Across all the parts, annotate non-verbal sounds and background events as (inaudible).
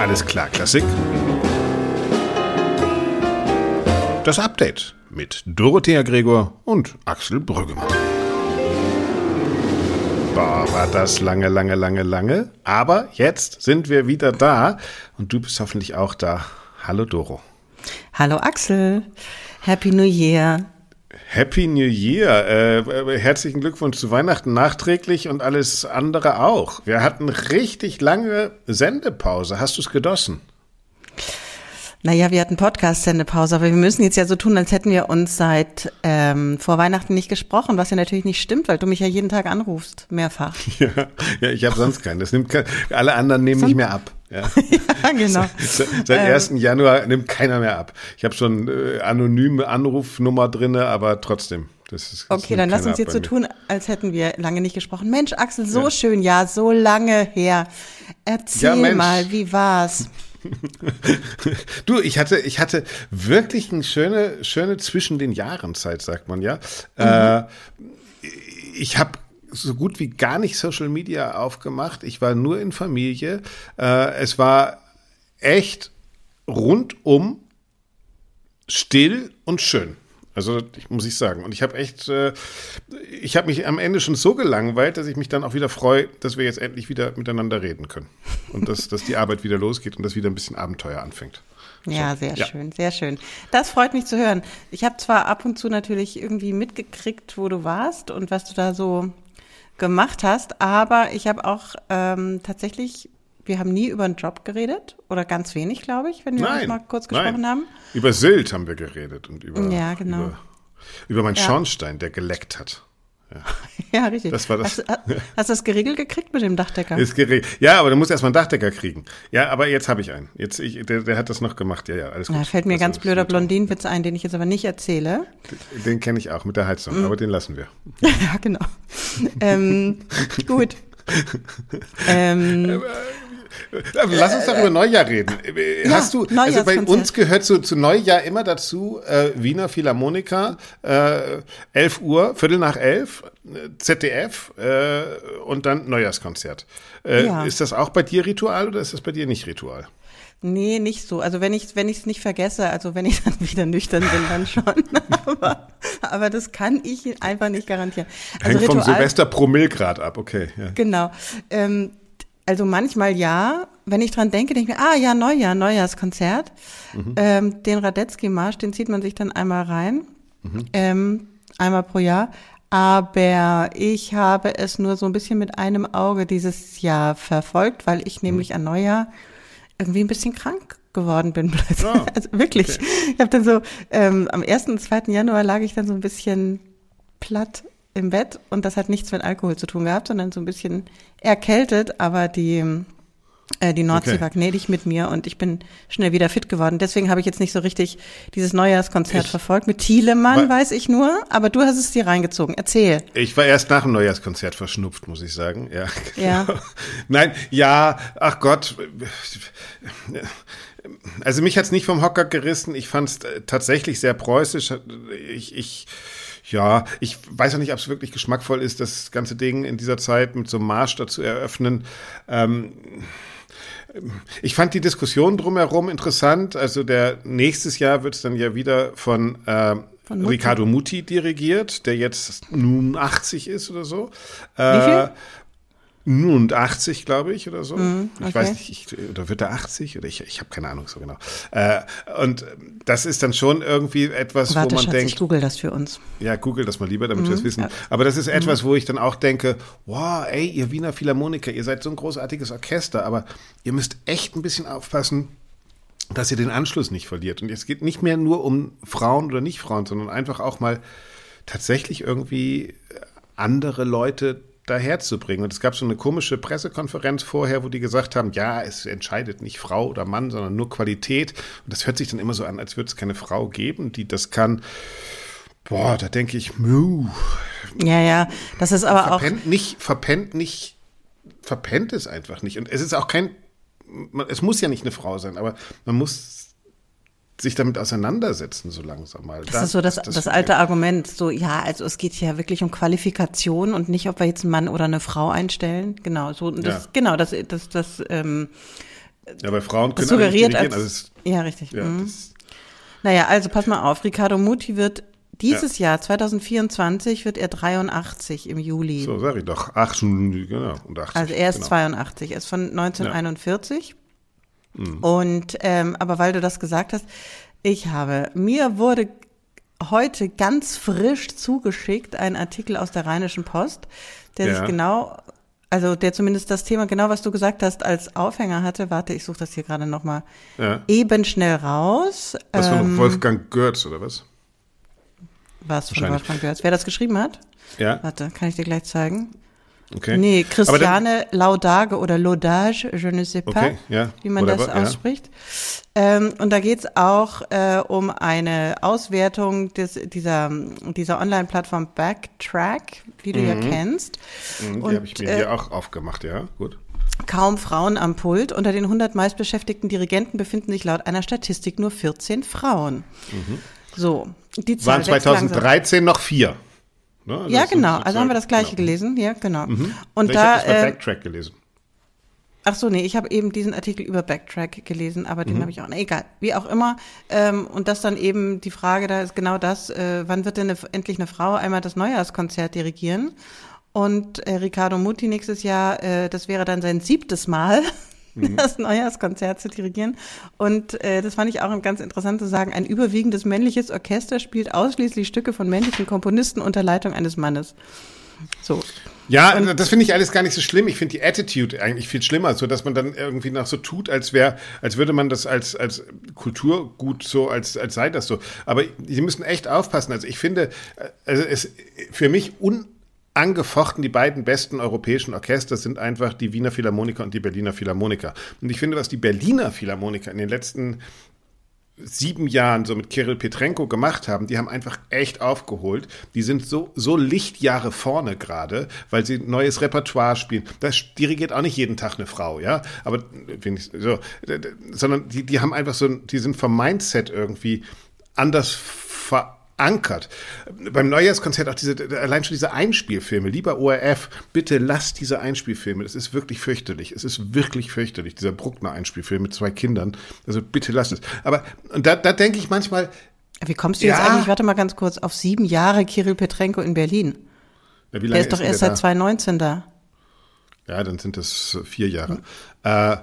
Alles klar, Klassik. Das Update mit Dorothea Gregor und Axel Brüggemann. Boah, war das lange, lange, lange, lange. Aber jetzt sind wir wieder da und du bist hoffentlich auch da. Hallo Doro. Hallo Axel. Happy New Year. Happy New Year. Äh, herzlichen Glückwunsch zu Weihnachten nachträglich und alles andere auch. Wir hatten richtig lange Sendepause. Hast du es genossen? Naja, wir hatten Podcast-Sendepause, aber wir müssen jetzt ja so tun, als hätten wir uns seit ähm, vor Weihnachten nicht gesprochen, was ja natürlich nicht stimmt, weil du mich ja jeden Tag anrufst, mehrfach. (laughs) Ja, ja ich habe sonst keinen. Das nimmt kein, alle anderen nehmen nicht mehr ab. Ja, (laughs) ja genau. Seit 1. Ähm. Januar nimmt keiner mehr ab. Ich habe schon äh, anonyme Anrufnummer drinne, aber trotzdem. Das ist, das okay, dann lass uns jetzt so tun, als hätten wir lange nicht gesprochen. Mensch, Axel, so ja. schön, ja, so lange her. Erzähl ja, mal, wie war's? (laughs) du, ich hatte, ich hatte wirklich eine schöne, schöne zwischen den Jahren Zeit, sagt man ja. Mhm. Äh, ich habe so gut wie gar nicht Social Media aufgemacht. Ich war nur in Familie. Äh, es war echt rundum still und schön. Also ich, muss ich sagen. Und ich habe echt, äh, ich habe mich am Ende schon so gelangweilt, dass ich mich dann auch wieder freue, dass wir jetzt endlich wieder miteinander reden können. Und dass, dass die Arbeit wieder losgeht und dass wieder ein bisschen Abenteuer anfängt. Ja, sehr ja. schön, sehr schön. Das freut mich zu hören. Ich habe zwar ab und zu natürlich irgendwie mitgekriegt, wo du warst und was du da so gemacht hast, aber ich habe auch ähm, tatsächlich wir haben nie über einen Job geredet oder ganz wenig, glaube ich, wenn wir nein, uns mal kurz gesprochen nein. haben. Über Sylt haben wir geredet und über, ja, genau. über, über meinen ja. Schornstein, der geleckt hat. Ja. (laughs) ja, richtig. Das war das. Hast, hast, du das geregelt gekriegt mit dem Dachdecker? Ist geregelt. Ja, aber du musst erstmal einen Dachdecker kriegen. Ja, aber jetzt habe ich einen. Jetzt, ich, der, der, hat das noch gemacht. Ja, ja, alles gut. Da fällt mir das ganz blöder Blondinenwitz ein, den ich jetzt aber nicht erzähle. Den, den kenne ich auch mit der Heizung, mhm. aber den lassen wir. (laughs) ja, genau. ähm, gut. (laughs) ähm, Lass uns doch über Neujahr reden. Hast ja, du, also bei uns gehört zu, zu Neujahr immer dazu äh, Wiener Philharmoniker, äh, 11 Uhr, Viertel nach elf, ZDF äh, und dann Neujahrskonzert. Äh, ja. Ist das auch bei dir Ritual oder ist das bei dir nicht Ritual? Nee, nicht so. Also wenn ich wenn ich es nicht vergesse, also wenn ich (laughs) dann wieder nüchtern bin, dann schon. (laughs) aber, aber das kann ich einfach nicht garantieren. Also Hängt Ritual, vom Silvester Promillgrad ab, okay. Ja. Genau. Ähm, also manchmal ja. Wenn ich dran denke, denke ich mir, ah ja, Neujahr, Neujahrskonzert. Mhm. Ähm, den Radetzky-Marsch, den zieht man sich dann einmal rein. Mhm. Ähm, einmal pro Jahr. Aber ich habe es nur so ein bisschen mit einem Auge dieses Jahr verfolgt, weil ich nämlich mhm. an Neujahr irgendwie ein bisschen krank geworden bin. Oh, (laughs) also wirklich. Okay. Ich habe dann so, ähm, am 1. und 2. Januar lag ich dann so ein bisschen platt im Bett und das hat nichts mit Alkohol zu tun gehabt, sondern so ein bisschen erkältet, aber die äh, die Nordsee okay. war gnädig mit mir und ich bin schnell wieder fit geworden. Deswegen habe ich jetzt nicht so richtig dieses Neujahrskonzert ich verfolgt. Mit Thielemann weiß ich nur, aber du hast es dir reingezogen. Erzähl. Ich war erst nach dem Neujahrskonzert verschnupft, muss ich sagen. Ja. ja. (laughs) Nein, ja, ach Gott. Also mich hat's nicht vom Hocker gerissen. Ich fand es tatsächlich sehr preußisch. Ich, ich ja, ich weiß auch nicht, ob es wirklich geschmackvoll ist, das ganze Ding in dieser Zeit mit so einem Marsch dazu eröffnen. Ähm, ich fand die Diskussion drumherum interessant. Also der nächstes Jahr wird es dann ja wieder von, äh, von Mutti. Riccardo Muti dirigiert, der jetzt nun 80 ist oder so. Wie viel? Nun 80, glaube ich, oder so. Mm, okay. Ich weiß nicht, ich, oder wird er 80? Oder ich, ich habe keine Ahnung so genau. Äh, und das ist dann schon irgendwie etwas, Warte, wo man Schatz, denkt. Ich google das für uns. Ja, google das mal lieber, damit mm, wir es wissen. Ja. Aber das ist etwas, mm. wo ich dann auch denke, wow, ey, ihr Wiener Philharmoniker, ihr seid so ein großartiges Orchester, aber ihr müsst echt ein bisschen aufpassen, dass ihr den Anschluss nicht verliert. Und es geht nicht mehr nur um Frauen oder nicht Frauen, sondern einfach auch mal tatsächlich irgendwie andere Leute daherzubringen. Und es gab so eine komische Pressekonferenz vorher, wo die gesagt haben, ja, es entscheidet nicht Frau oder Mann, sondern nur Qualität. Und das hört sich dann immer so an, als würde es keine Frau geben, die das kann. Boah, da denke ich, muh. Ja, ja, das ist aber verpennt auch. Nicht, verpennt nicht, verpennt es einfach nicht. Und es ist auch kein, es muss ja nicht eine Frau sein, aber man muss sich damit auseinandersetzen, so langsam mal. Das, das ist so das, das, das alte Argument, so, ja, also es geht ja wirklich um Qualifikation und nicht, ob wir jetzt einen Mann oder eine Frau einstellen. Genau, so, das, ja. genau, das, das, das, ähm, Ja, bei Frauen können suggeriert als, also es- ja, richtig. ja, mhm. Naja, also pass mal auf, Ricardo Muti wird dieses Jahr, 2024, wird er 83 im Juli. so sag ich doch. Ach, genau. Und 80, Also er ist genau. 82, er ist von 1941. Mhm. Und ähm, aber weil du das gesagt hast, ich habe mir wurde heute ganz frisch zugeschickt ein Artikel aus der Rheinischen Post, der Ja. sich genau, also der zumindest das Thema genau, was du gesagt hast, als Aufhänger hatte. Warte, ich suche das hier gerade noch mal Ja. eben schnell raus. Was Ähm, von Wolfgang Goertz, oder was? was von. Wolfgang Götz. Wer das geschrieben hat? Ja, Warte, kann ich dir gleich zeigen? Okay. Nee, dann- Christiane Laudage oder Laudage, je ne sais pas, Okay, ja, wie man whatever, das ausspricht. Ähm, und da geht's auch äh, um eine Auswertung des, dieser, dieser Online-Plattform Backtrack, die du ja kennst. Mhm, Die habe ich mir äh, hier auch aufgemacht, ja, gut. Kaum Frauen am Pult. Unter den 100 meistbeschäftigten Dirigenten befinden sich laut einer Statistik nur 14 Frauen. So, die Zahl Waren wächst langsam. 2013 noch vier. Ne? Also Ja, das genau. Also haben wir das gleiche genau. gelesen. Ja, genau. Und ich da, habe das bei äh, Backtrack gelesen. ach so, nee, ich habe eben diesen Artikel über Backtrack gelesen, aber Mhm. den habe ich auch, na, egal, wie auch immer. Ähm, und das dann eben die Frage, da ist genau das, äh, wann wird denn eine, endlich eine Frau einmal das Neujahrskonzert dirigieren? Und äh, Ricardo Muti nächstes Jahr, äh, das wäre dann sein siebtes Mal. (laughs) Mhm. Das Neujahrskonzert zu dirigieren. Und äh, das fand ich auch ganz interessant zu sagen, ein überwiegendes männliches Orchester spielt ausschließlich Stücke von männlichen Komponisten unter Leitung eines Mannes. So. Ja, das finde ich alles gar nicht so schlimm. Ich finde die Attitude eigentlich viel schlimmer, so dass man dann irgendwie noch so tut, als wäre, als würde man das als als Kulturgut so, als als sei das so. Aber Sie müssen echt aufpassen. Also ich finde, äh, also es für mich unangefochten die beiden besten europäischen Orchester sind einfach die Wiener Philharmoniker und die Berliner Philharmoniker. Und ich finde, was die Berliner Philharmoniker in den letzten sieben Jahren so mit Kirill Petrenko gemacht haben, die haben einfach echt aufgeholt. Die sind so, so Lichtjahre vorne gerade, weil sie neues Repertoire spielen. Das dirigiert auch nicht jeden Tag eine Frau, ja. Aber so, sondern die, die haben einfach so, die sind vom Mindset irgendwie anders verankert. Beim Neujahrskonzert auch diese, allein schon diese Einspielfilme. Lieber ORF, bitte lasst diese Einspielfilme. Das ist wirklich fürchterlich. Es ist wirklich fürchterlich, dieser Bruckner-Einspielfilm mit zwei Kindern. Also bitte lasst es. Aber und da, da denke ich manchmal, Wie kommst du jetzt Ja. eigentlich, warte mal ganz kurz, auf sieben Jahre Kirill Petrenko in Berlin? wie Der ist doch erst seit da? 2019 da. Ja, dann sind das vier Jahre. Äh,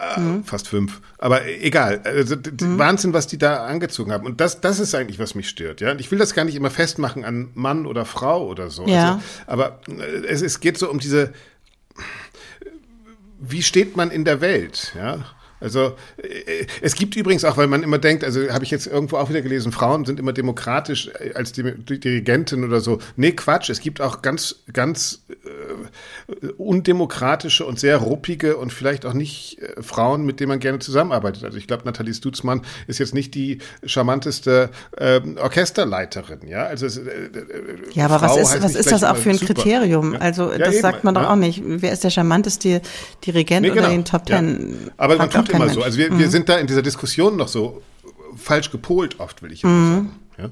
äh, Fast fünf. Aber egal. Also, d- Wahnsinn, was die da angezogen haben. Und das, das ist eigentlich, was mich stört. Ja, und ich will das gar nicht immer festmachen an Mann oder Frau oder so. Ja. Also, aber äh, es, es geht so um diese. Wie steht man in der Welt? Ja. Also äh, es gibt übrigens auch, weil man immer denkt, also habe ich jetzt irgendwo auch wieder gelesen, Frauen sind immer demokratisch äh, als Di- Dirigentin oder so. Nee, Quatsch, es gibt auch ganz, ganz äh, undemokratische und sehr ruppige und vielleicht auch nicht äh, Frauen, mit denen man gerne zusammenarbeitet. Also ich glaube, Nathalie Stutzmann ist jetzt nicht die charmanteste ähm, Orchesterleiterin, ja. Also es, äh, äh, Ja, aber was Frau ist, heißt was ist das auch für ein super. Kriterium? Ja. Also Ja, das eben, sagt man doch ja. auch nicht. Wer ist der charmanteste Dirigent Nee, genau. den Top. Ten? Aber man tut kein immer so. Mensch. Also wir, wir sind da in dieser Diskussion noch so falsch gepolt oft, will ich jetzt Mhm. sagen. Ja?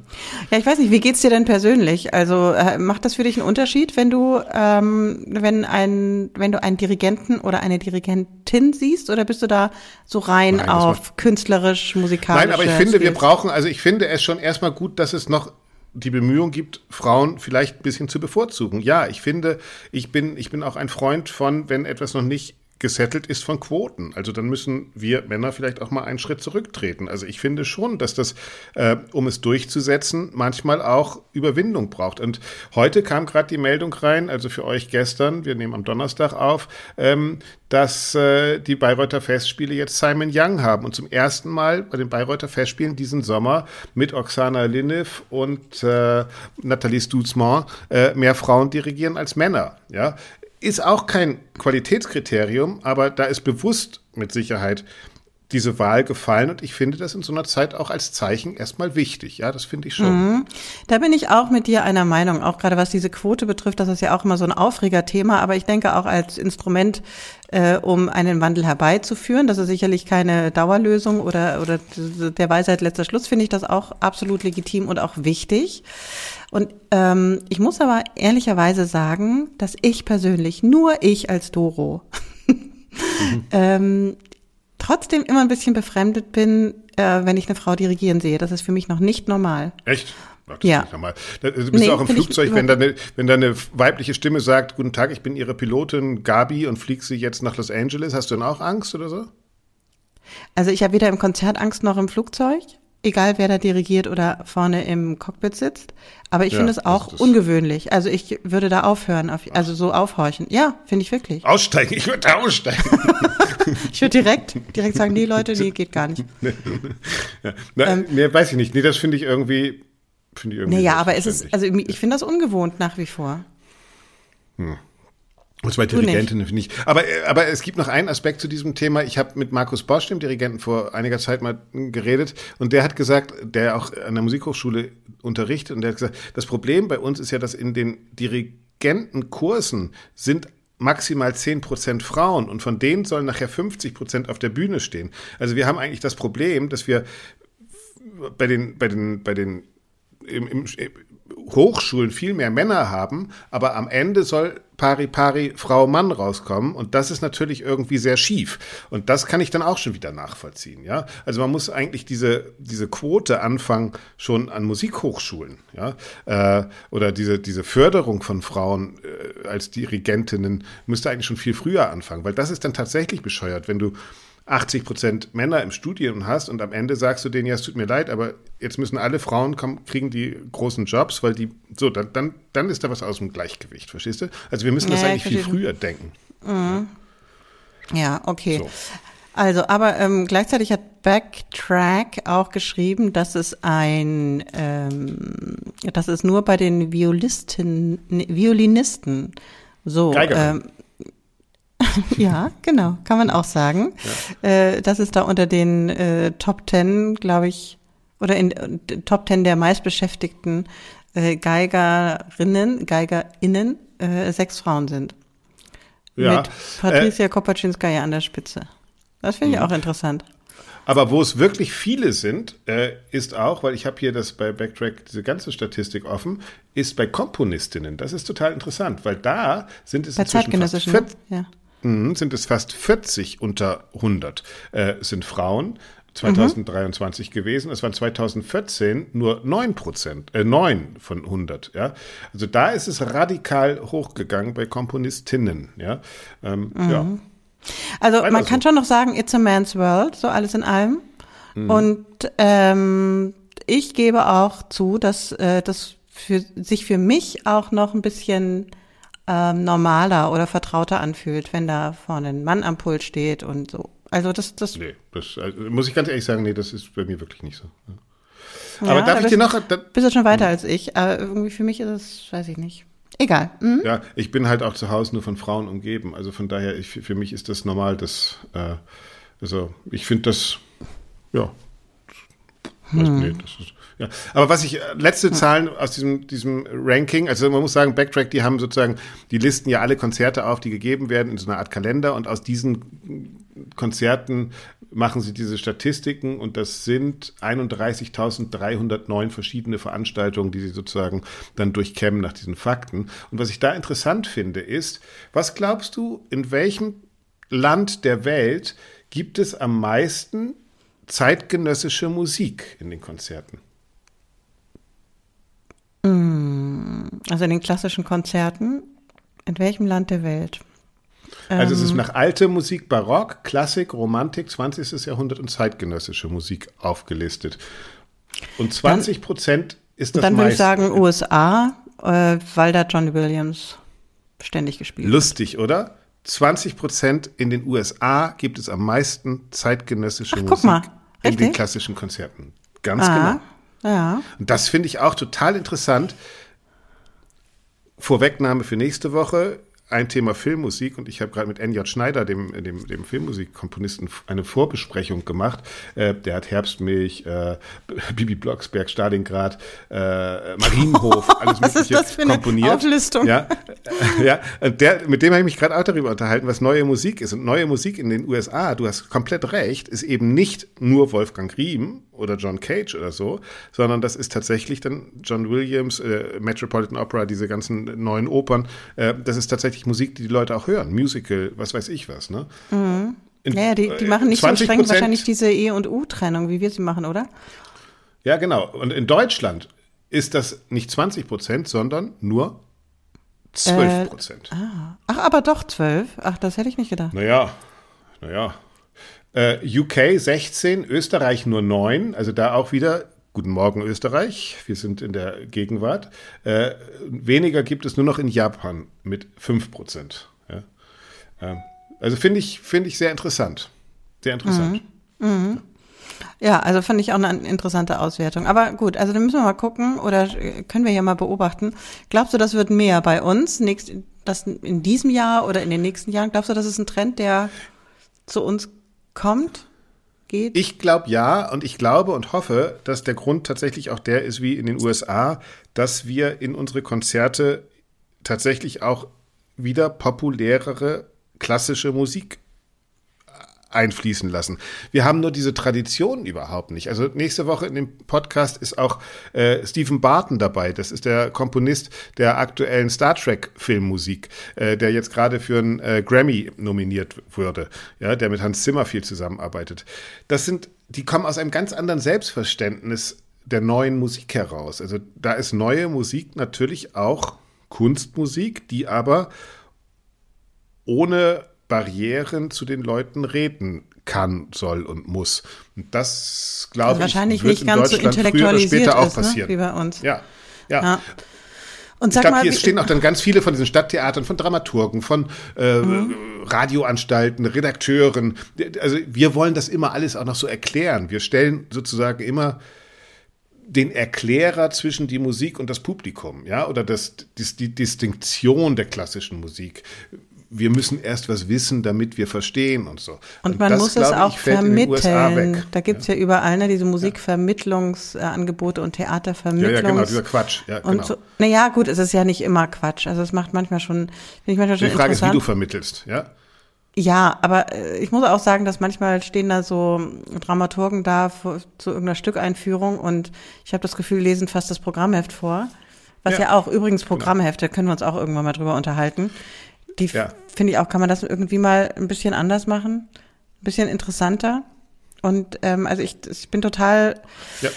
Ja, ich weiß nicht, wie geht's dir denn persönlich? Also äh, macht das für dich einen Unterschied, wenn du ähm, wenn ein wenn du einen Dirigenten oder eine Dirigentin siehst, oder bist du da so rein Nein, auf künstlerisch musikalisch? Nein, aber ich finde, wir brauchen, also ich finde es schon erstmal gut, dass es noch die Bemühung gibt, Frauen vielleicht ein bisschen zu bevorzugen. Ja, ich finde, ich bin, ich bin auch ein Freund von, wenn etwas noch nicht gesettelt ist von Quoten. Also dann müssen wir Männer vielleicht auch mal einen Schritt zurücktreten. Also ich finde schon, dass das, äh, um es durchzusetzen, manchmal auch Überwindung braucht. Und heute kam gerade die Meldung rein, also für euch gestern, wir nehmen am Donnerstag auf, ähm, dass äh, die Bayreuther Festspiele jetzt Simon Young haben und zum ersten Mal bei den Bayreuther Festspielen diesen Sommer mit Oksana Linev und äh, Nathalie Stutzmann äh, mehr Frauen dirigieren als Männer. Ja, ist auch kein Qualitätskriterium, aber da ist bewusst mit Sicherheit diese Wahl gefallen und ich finde das in so einer Zeit auch als Zeichen erstmal wichtig. Ja, das finde ich schon. Da bin ich auch mit dir einer Meinung, auch gerade was diese Quote betrifft, das ist ja auch immer so ein Aufregerthema, aber ich denke auch als Instrument, äh, um einen Wandel herbeizuführen, das ist sicherlich keine Dauerlösung oder, oder der Weisheit letzter Schluss, finde ich das auch absolut legitim und auch wichtig. Und ähm, ich muss aber ehrlicherweise sagen, dass ich persönlich, nur ich als Doro, (laughs) ähm, trotzdem immer ein bisschen befremdet bin, äh, wenn ich eine Frau dirigieren sehe. Das ist für mich noch nicht normal. Echt? Das ja. Da bist nee, du auch im Flugzeug, wenn da, eine, wenn da eine weibliche Stimme sagt, guten Tag, ich bin Ihre Pilotin Gabi und fliegt Sie jetzt nach Los Angeles, hast du dann auch Angst oder so? Also ich habe weder im Konzert Angst noch im Flugzeug, egal wer da dirigiert oder vorne im Cockpit sitzt. Aber ich ja, finde es auch ungewöhnlich. Also ich würde da aufhören, auf, also so aufhorchen. Ja, finde ich wirklich. Aussteigen, ich würde da aussteigen. (laughs) ich würde direkt, direkt sagen, nee Leute, nee, geht gar nicht. (laughs) ja. Na, ähm, nee, weiß ich nicht. Nee, das finde ich irgendwie, finde ich irgendwie. Naja, aber es ist, also ich finde das ungewohnt nach wie vor. Hm. Und zwei Dirigentinnen finde ich. Aber, aber es gibt noch einen Aspekt zu diesem Thema. Ich habe mit Markus Bosch, dem Dirigenten, vor einiger Zeit mal geredet und der hat gesagt, der auch an der Musikhochschule unterrichtet und der hat gesagt, das Problem bei uns ist ja, dass in den Dirigentenkursen sind maximal 10% Frauen und von denen sollen nachher 50% auf der Bühne stehen. Also wir haben eigentlich das Problem, dass wir bei den, bei den, bei den im, im, Hochschulen viel mehr Männer haben, aber am Ende soll pari pari Frau Mann rauskommen und das ist natürlich irgendwie sehr schief und das kann ich dann auch schon wieder nachvollziehen, ja? Also man muss eigentlich diese diese Quote anfangen schon an Musikhochschulen, ja? Äh, oder diese diese Förderung von Frauen äh, als Dirigentinnen müsste eigentlich schon viel früher anfangen, weil das ist dann tatsächlich bescheuert, wenn du 80 Prozent Männer im Studium hast und am Ende sagst du denen, ja, es tut mir leid, aber jetzt müssen alle Frauen kommen, kriegen die großen Jobs, weil die, so, dann, dann, dann ist da was aus dem Gleichgewicht, verstehst du? Also wir müssen das ja, eigentlich viel früher denken. Mhm. Ja, okay. So. Also, aber ähm, gleichzeitig hat Backtrack auch geschrieben, dass es ein, ähm, dass es nur bei den Violisten, Violinisten so, ähm, (laughs) ja, genau, kann man auch sagen. Ja. Äh, das ist da unter den äh, Top Ten, glaube ich, oder in äh, Top Ten der meistbeschäftigten äh, Geigerinnen, Geigerinnen, äh, sechs Frauen sind. Ja. Mit Patricia äh, Kopaczynskaja an der Spitze. Das finde ich mhm. auch interessant. Aber wo es wirklich viele sind, äh, ist auch, weil ich habe hier das bei Backtrack diese ganze Statistik offen, ist bei Komponistinnen. Das ist total interessant, weil da sind es bei zeitgenössischen, fast 40, ja. Mhm, sind es fast 40 unter 100 äh, sind Frauen. 2023 mhm. gewesen. Es waren 2014 nur 9 Prozent, äh, 9 von 100, ja. Also da ist es radikal hochgegangen bei Komponistinnen, ja. Ähm, mhm. ja. Also man kann schon noch sagen, it's a man's world, so alles in allem. Mhm. Und ähm, ich gebe auch zu, dass äh, das für, sich für mich auch noch ein bisschen ähm, normaler oder vertrauter anfühlt, wenn da vorne ein Mann am Pult steht und so. Also das, das. Nee, das also, muss ich ganz ehrlich sagen, nee, das ist bei mir wirklich nicht so. Ja. Aber darf ich dir noch. Da, bist du schon weiter hm. als ich, aber irgendwie für mich ist es, weiß ich nicht. Egal. Mhm. Ja, ich bin halt auch zu Hause nur von Frauen umgeben. Also von daher, ich, für mich ist das normal, dass, äh, also ich finde das, ja, hm. nee, das ist, ja. Aber was ich, äh, letzte Zahlen aus diesem, diesem Ranking, also man muss sagen, Backtrack, die haben sozusagen, die listen ja alle Konzerte auf, die gegeben werden in so einer Art Kalender und aus diesen Konzerten machen sie diese Statistiken und das sind 31.309 verschiedene Veranstaltungen, die sie sozusagen dann durchkämmen nach diesen Fakten. Und was ich da interessant finde, ist, was glaubst du, in welchem Land der Welt gibt es am meisten zeitgenössische Musik in den Konzerten? Mm, also in den klassischen Konzerten, in welchem Land der Welt? Also es ist ähm, nach alte Musik, Barock, Klassik, Romantik, 20. Jahrhundert und zeitgenössische Musik aufgelistet. Und 20 Prozent ist das Dann würde ich sagen USA, äh, weil da John Williams ständig gespielt Lustig, wird. oder? 20 Prozent in den USA gibt es am meisten zeitgenössische Ach, Musik in den klassischen Konzerten. Ganz ah. genau. Ja. Und das finde ich auch total interessant. Vorwegnahme für nächste Woche ein Thema Filmmusik und ich habe gerade mit N.J. Schneider, dem, dem, dem Filmmusikkomponisten, eine Vorbesprechung gemacht. Äh, der hat Herbstmilch, äh, (laughs) Bibi Blocksberg, Stalingrad, äh, Marienhof, (laughs) alles was Mögliche ist das für eine komponiert. Auflistung? Ja, äh, ja und der, mit dem habe ich mich gerade auch darüber unterhalten, was neue Musik ist. Und neue Musik in den USA, du hast komplett recht, ist eben nicht nur Wolfgang Riem oder John Cage oder so, sondern das ist tatsächlich dann John Williams, äh, Metropolitan Opera, diese ganzen neuen Opern. Äh, das ist tatsächlich Musik, die die Leute auch hören. Musical, was weiß ich was. Ne? Mhm. In, Naja, die, die machen nicht so 20 streng wahrscheinlich diese E- und U-Trennung, wie wir sie machen, oder? Ja, genau. Und in Deutschland ist das nicht 20 Prozent, sondern nur 12 Prozent. Ach, aber doch zwölf. Ach, das hätte ich nicht gedacht. Naja, naja. Äh, UK 16, Österreich nur 9, also da auch wieder, guten Morgen Österreich, wir sind in der Gegenwart. Äh, weniger gibt es nur noch in Japan mit 5 Prozent. Ja. Ähm, also finde ich, finde ich sehr interessant. Sehr interessant. Ja, also fand ich auch eine interessante Auswertung. Aber gut, also dann müssen wir mal gucken oder äh, können wir ja mal beobachten. Glaubst du, das wird mehr bei uns nächst, das in diesem Jahr oder in den nächsten Jahren? Glaubst du, das ist ein Trend, der zu uns kommt, geht? Ich glaube ja und ich glaube und hoffe, dass der Grund tatsächlich auch der ist wie in den USA, dass wir in unsere Konzerte tatsächlich auch wieder populärere klassische Musik einfließen lassen. Wir haben nur diese Tradition überhaupt nicht. Also nächste Woche in dem Podcast ist auch äh, Stephen Barton dabei. Das ist der Komponist der aktuellen Star Trek Filmmusik, äh, der jetzt gerade für einen äh, Grammy nominiert wurde, ja, der mit Hans Zimmer viel zusammenarbeitet. Das sind, die kommen aus einem ganz anderen Selbstverständnis der neuen Musik heraus. Also da ist neue Musik natürlich auch Kunstmusik, die aber ohne Barrieren zu den Leuten reden kann, soll und muss. Und das, glaube Also ich, wahrscheinlich wird nicht in ganz so Deutschland früher oder intellektualisiert später auch ist, ne? passieren. wie bei uns. Ja, ja. Ja. Und Ich sag glaube, mal, hier stehen auch dann ganz viele von diesen Stadttheatern, von Dramaturgen, von äh, Mhm. Radioanstalten, Redakteuren. Also wir wollen das immer alles auch noch so erklären. Wir stellen sozusagen immer den Erklärer zwischen die Musik und das Publikum, ja, oder das, das, die Distinktion der klassischen Musik. Wir müssen erst was wissen, damit wir verstehen und so. Und man das, muss es auch ich, vermitteln. Da gibt's ja. überall ne, diese Musikvermittlungsangebote und Ja, Theatervermittlungs. ja, genau, dieser Quatsch. Ja, Und genau. so, naja, gut, es ist ja nicht immer Quatsch. Also es macht manchmal schon, finde ich manchmal schon Die Frage ist, wie du vermittelst, ja. Ja, aber äh, ich muss auch sagen, dass manchmal stehen da so Dramaturgen da vor, zu irgendeiner Stückeinführung und ich habe das Gefühl, lesen fast das Programmheft vor. Was ja, Ja, auch übrigens Programmhefte, können wir uns auch irgendwann mal drüber unterhalten. Die Ja. finde ich auch, kann man das irgendwie mal ein bisschen anders machen, ein bisschen interessanter. Und ähm, also ich, ich bin total, ja.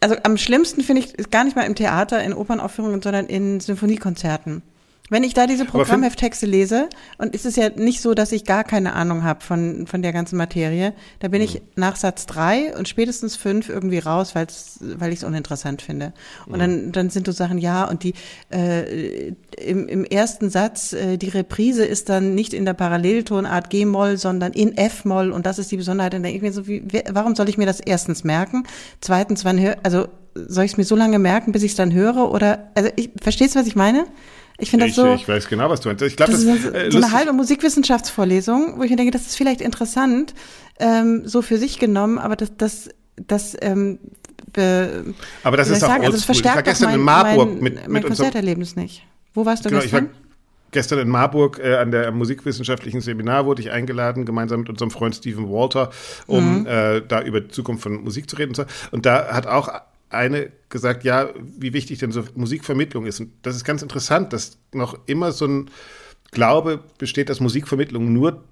also am schlimmsten finde ich ist gar nicht mal im Theater, in Opernaufführungen, sondern in Symphoniekonzerten. Wenn ich da diese Programmhefttexte lese, und es ist ja nicht so, dass ich gar keine Ahnung habe von, von der ganzen Materie, da bin Mhm. ich nach Satz drei und spätestens fünf irgendwie raus, weil's, weil ich es uninteressant finde. Und Mhm. dann, dann sind so Sachen, ja, und die äh, im, im ersten Satz, äh, die Reprise ist dann nicht in der Paralleltonart G-Moll, sondern in F-Moll und das ist die Besonderheit. Dann denke ich mir so, wie, warum soll ich mir das erstens merken? Zweitens, wann hör, also soll ich es mir so lange merken, bis ich es dann höre? Oder also ich verstehst du, was ich meine? Ich finde das so. ich weiß genau, was du meinst. Ich glaube, Das das, ist so, äh, so eine halbe Musikwissenschaftsvorlesung, wo ich mir denke, das ist vielleicht interessant, ähm, so für sich genommen, aber das, das, das, ähm, be, Aber das ist auch sagen, also es oldschool. Ich war verstärkt gestern mein, in Marburg mein, mit- mein mit unserem- Konzerterlebnis nicht. Wo warst du Genau, gestern? gestern in Marburg äh, an der musikwissenschaftlichen Seminar wurde ich eingeladen, gemeinsam mit unserem Freund Stephen Walter, um Mhm. äh, da über die Zukunft von Musik zu reden. Und, so. und da hat auch eine gesagt, ja, wie wichtig denn so Musikvermittlung ist. Und das ist ganz interessant, dass noch immer so ein Glaube besteht, dass Musikvermittlung nur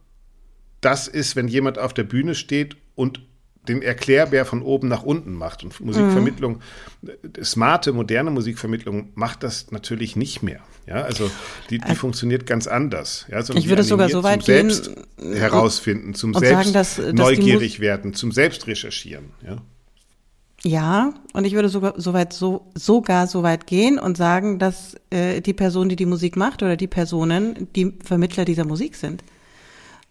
das ist, wenn jemand auf der Bühne steht und den Erklärbär von oben nach unten macht. Und Musikvermittlung, äh, smarte, moderne Musikvermittlung macht das natürlich nicht mehr. Ja, also die, die funktioniert ganz anders. Ja, sondern Ich würde sogar so weit zum Selbst gehen, herausfinden, zum Selbst sagen, dass- dass die neugierig werden, zum Selbst recherchieren. Ja. Ja, und ich würde sogar so weit, so, sogar so weit gehen und sagen, dass äh, die Person, die die Musik macht oder die Personen, die Vermittler dieser Musik sind.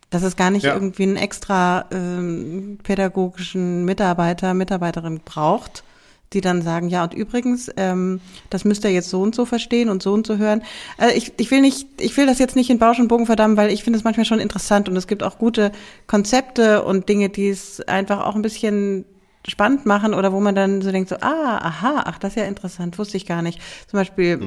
Dass es gar nicht Ja. irgendwie einen extra ähm, pädagogischen Mitarbeiter, Mitarbeiterin braucht, die dann sagen, ja, und übrigens, ähm, das müsst ihr jetzt so und so verstehen und so und so hören. Also ich, ich will nicht, ich will das jetzt nicht in Bausch und Bogen verdammen, weil ich finde es manchmal schon interessant und es gibt auch gute Konzepte und Dinge, die es einfach auch ein bisschen spannend machen oder wo man dann so denkt, so, ah, aha, ach, das ist ja interessant, wusste ich gar nicht. Zum Beispiel,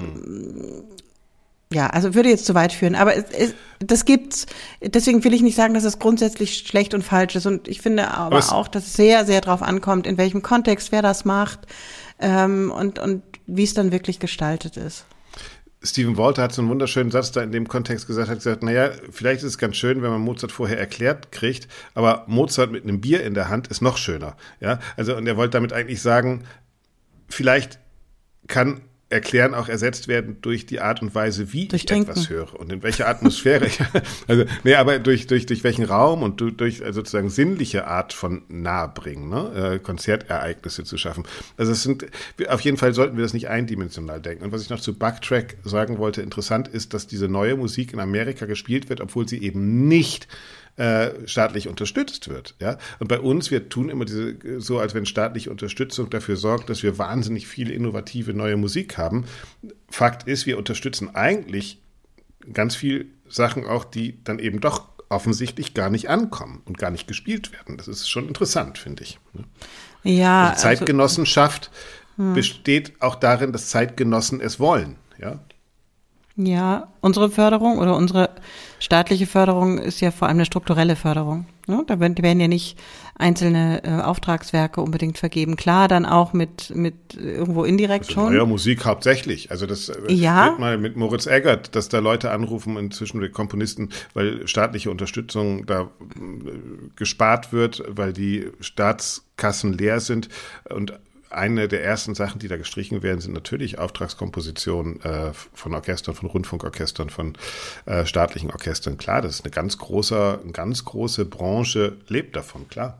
ja, also würde jetzt zu weit führen, aber es, es, das gibt's. Deswegen will ich nicht sagen, dass es grundsätzlich schlecht und falsch ist. Und ich finde aber, es- auch, dass es sehr, sehr drauf ankommt, in welchem Kontext wer das macht ähm, und, und wie es dann wirklich gestaltet ist. Stephen Walter hat so einen wunderschönen Satz da in dem Kontext gesagt, hat gesagt, naja, vielleicht ist es ganz schön, wenn man Mozart vorher erklärt kriegt, aber Mozart mit einem Bier in der Hand ist noch schöner. Ja, also, und er wollte damit eigentlich sagen, vielleicht kann Erklären auch ersetzt werden durch die Art und Weise, wie durch ich Trinken. etwas höre und in welcher Atmosphäre ich, (laughs) also, nee, aber durch, durch, durch welchen Raum und durch, also sozusagen sinnliche Art von Nahebringen, ne? Äh, Konzertereignisse zu schaffen. Also es sind, auf jeden Fall sollten wir das nicht eindimensional denken. Und was ich noch zu Bugtrack sagen wollte, interessant ist, dass diese neue Musik in Amerika gespielt wird, obwohl sie eben nicht äh, staatlich unterstützt wird. Ja? Und bei uns, wir tun immer diese, so, als wenn staatliche Unterstützung dafür sorgt, dass wir wahnsinnig viele innovative neue Musik haben. Fakt ist, wir unterstützen eigentlich ganz viel Sachen auch, die dann eben doch offensichtlich gar nicht ankommen und gar nicht gespielt werden. Das ist schon interessant, finde ich. Ne? Ja. Also Zeitgenossenschaft also, hm. besteht auch darin, dass Zeitgenossen es wollen. Ja. Ja, unsere Förderung oder unsere staatliche Förderung ist ja vor allem eine strukturelle Förderung. Ne? Da werden, werden ja nicht einzelne äh, Auftragswerke unbedingt vergeben. Klar, dann auch mit, mit irgendwo indirekt also schon. Ja, Musik hauptsächlich. Also das äh, ja. mal mit Moritz Eggert, dass da Leute anrufen inzwischen die Komponisten, weil staatliche Unterstützung da äh, gespart wird, weil die Staatskassen leer sind und eine der ersten Sachen, die da gestrichen werden, sind natürlich Auftragskompositionen äh, von Orchestern, von Rundfunkorchestern, von äh, staatlichen Orchestern. Klar, das ist eine ganz große, eine ganz große Branche, lebt davon, klar.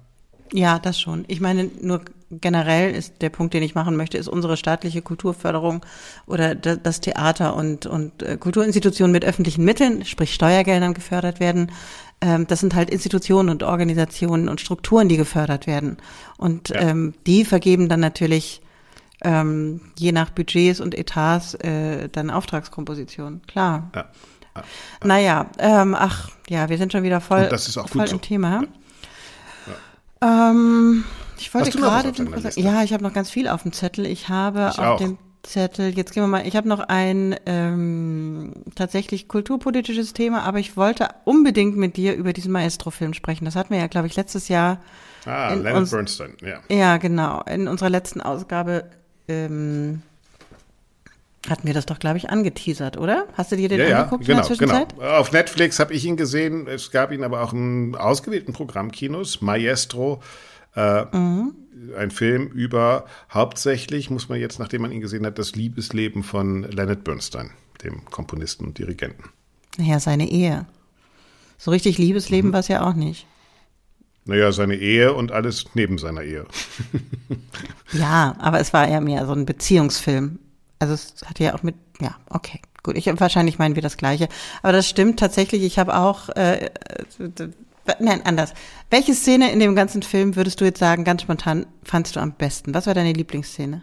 Ja, das schon. Ich meine, nur generell ist der Punkt, den ich machen möchte, ist unsere staatliche Kulturförderung oder das Theater und, und äh, Kulturinstitutionen mit öffentlichen Mitteln, sprich Steuergeldern gefördert werden. Ähm, das sind halt Institutionen und Organisationen und Strukturen, die gefördert werden. Und ja. ähm, die vergeben dann natürlich ähm, je nach Budgets und Etats äh, dann Auftragskompositionen. Klar. Ja. Ja. Naja, ähm, ach ja, wir sind schon wieder voll, voll im Thema. Ähm, ich wollte gerade, ja, ich habe noch ganz viel auf dem Zettel. Ich habe ich auf auch. dem Zettel, jetzt gehen wir mal, ich habe noch ein ähm, tatsächlich kulturpolitisches Thema, aber ich wollte unbedingt mit dir über diesen Maestro-Film sprechen. Das hatten wir ja, glaube ich, letztes Jahr. Ah, Leonard uns, Bernstein, ja. Ja, genau. In unserer letzten Ausgabe ähm, hatten wir das doch, glaube ich, angeteasert, oder? Hast du dir den ja, angeguckt ja, genau, in der genau. Zwischenzeit? Genau. Auf Netflix habe ich ihn gesehen. Es gab ihn aber auch in ausgewählten Programmkinos. Maestro. Äh, mhm. Ein Film über hauptsächlich, muss man jetzt, nachdem man ihn gesehen hat, das Liebesleben von Leonard Bernstein, dem Komponisten und Dirigenten. Naja, seine Ehe. So richtig Liebesleben mhm. war es ja auch nicht. Naja, seine Ehe und alles neben seiner Ehe. (laughs) ja, aber es war ja mehr so ein Beziehungsfilm. Also es hat ja auch mit, ja, okay, gut. Ich wahrscheinlich meinen wir das Gleiche. Aber das stimmt tatsächlich. Ich habe auch, äh, äh, nein, anders. Welche Szene in dem ganzen Film würdest du jetzt sagen, ganz spontan fandst du am besten? Was war deine Lieblingsszene?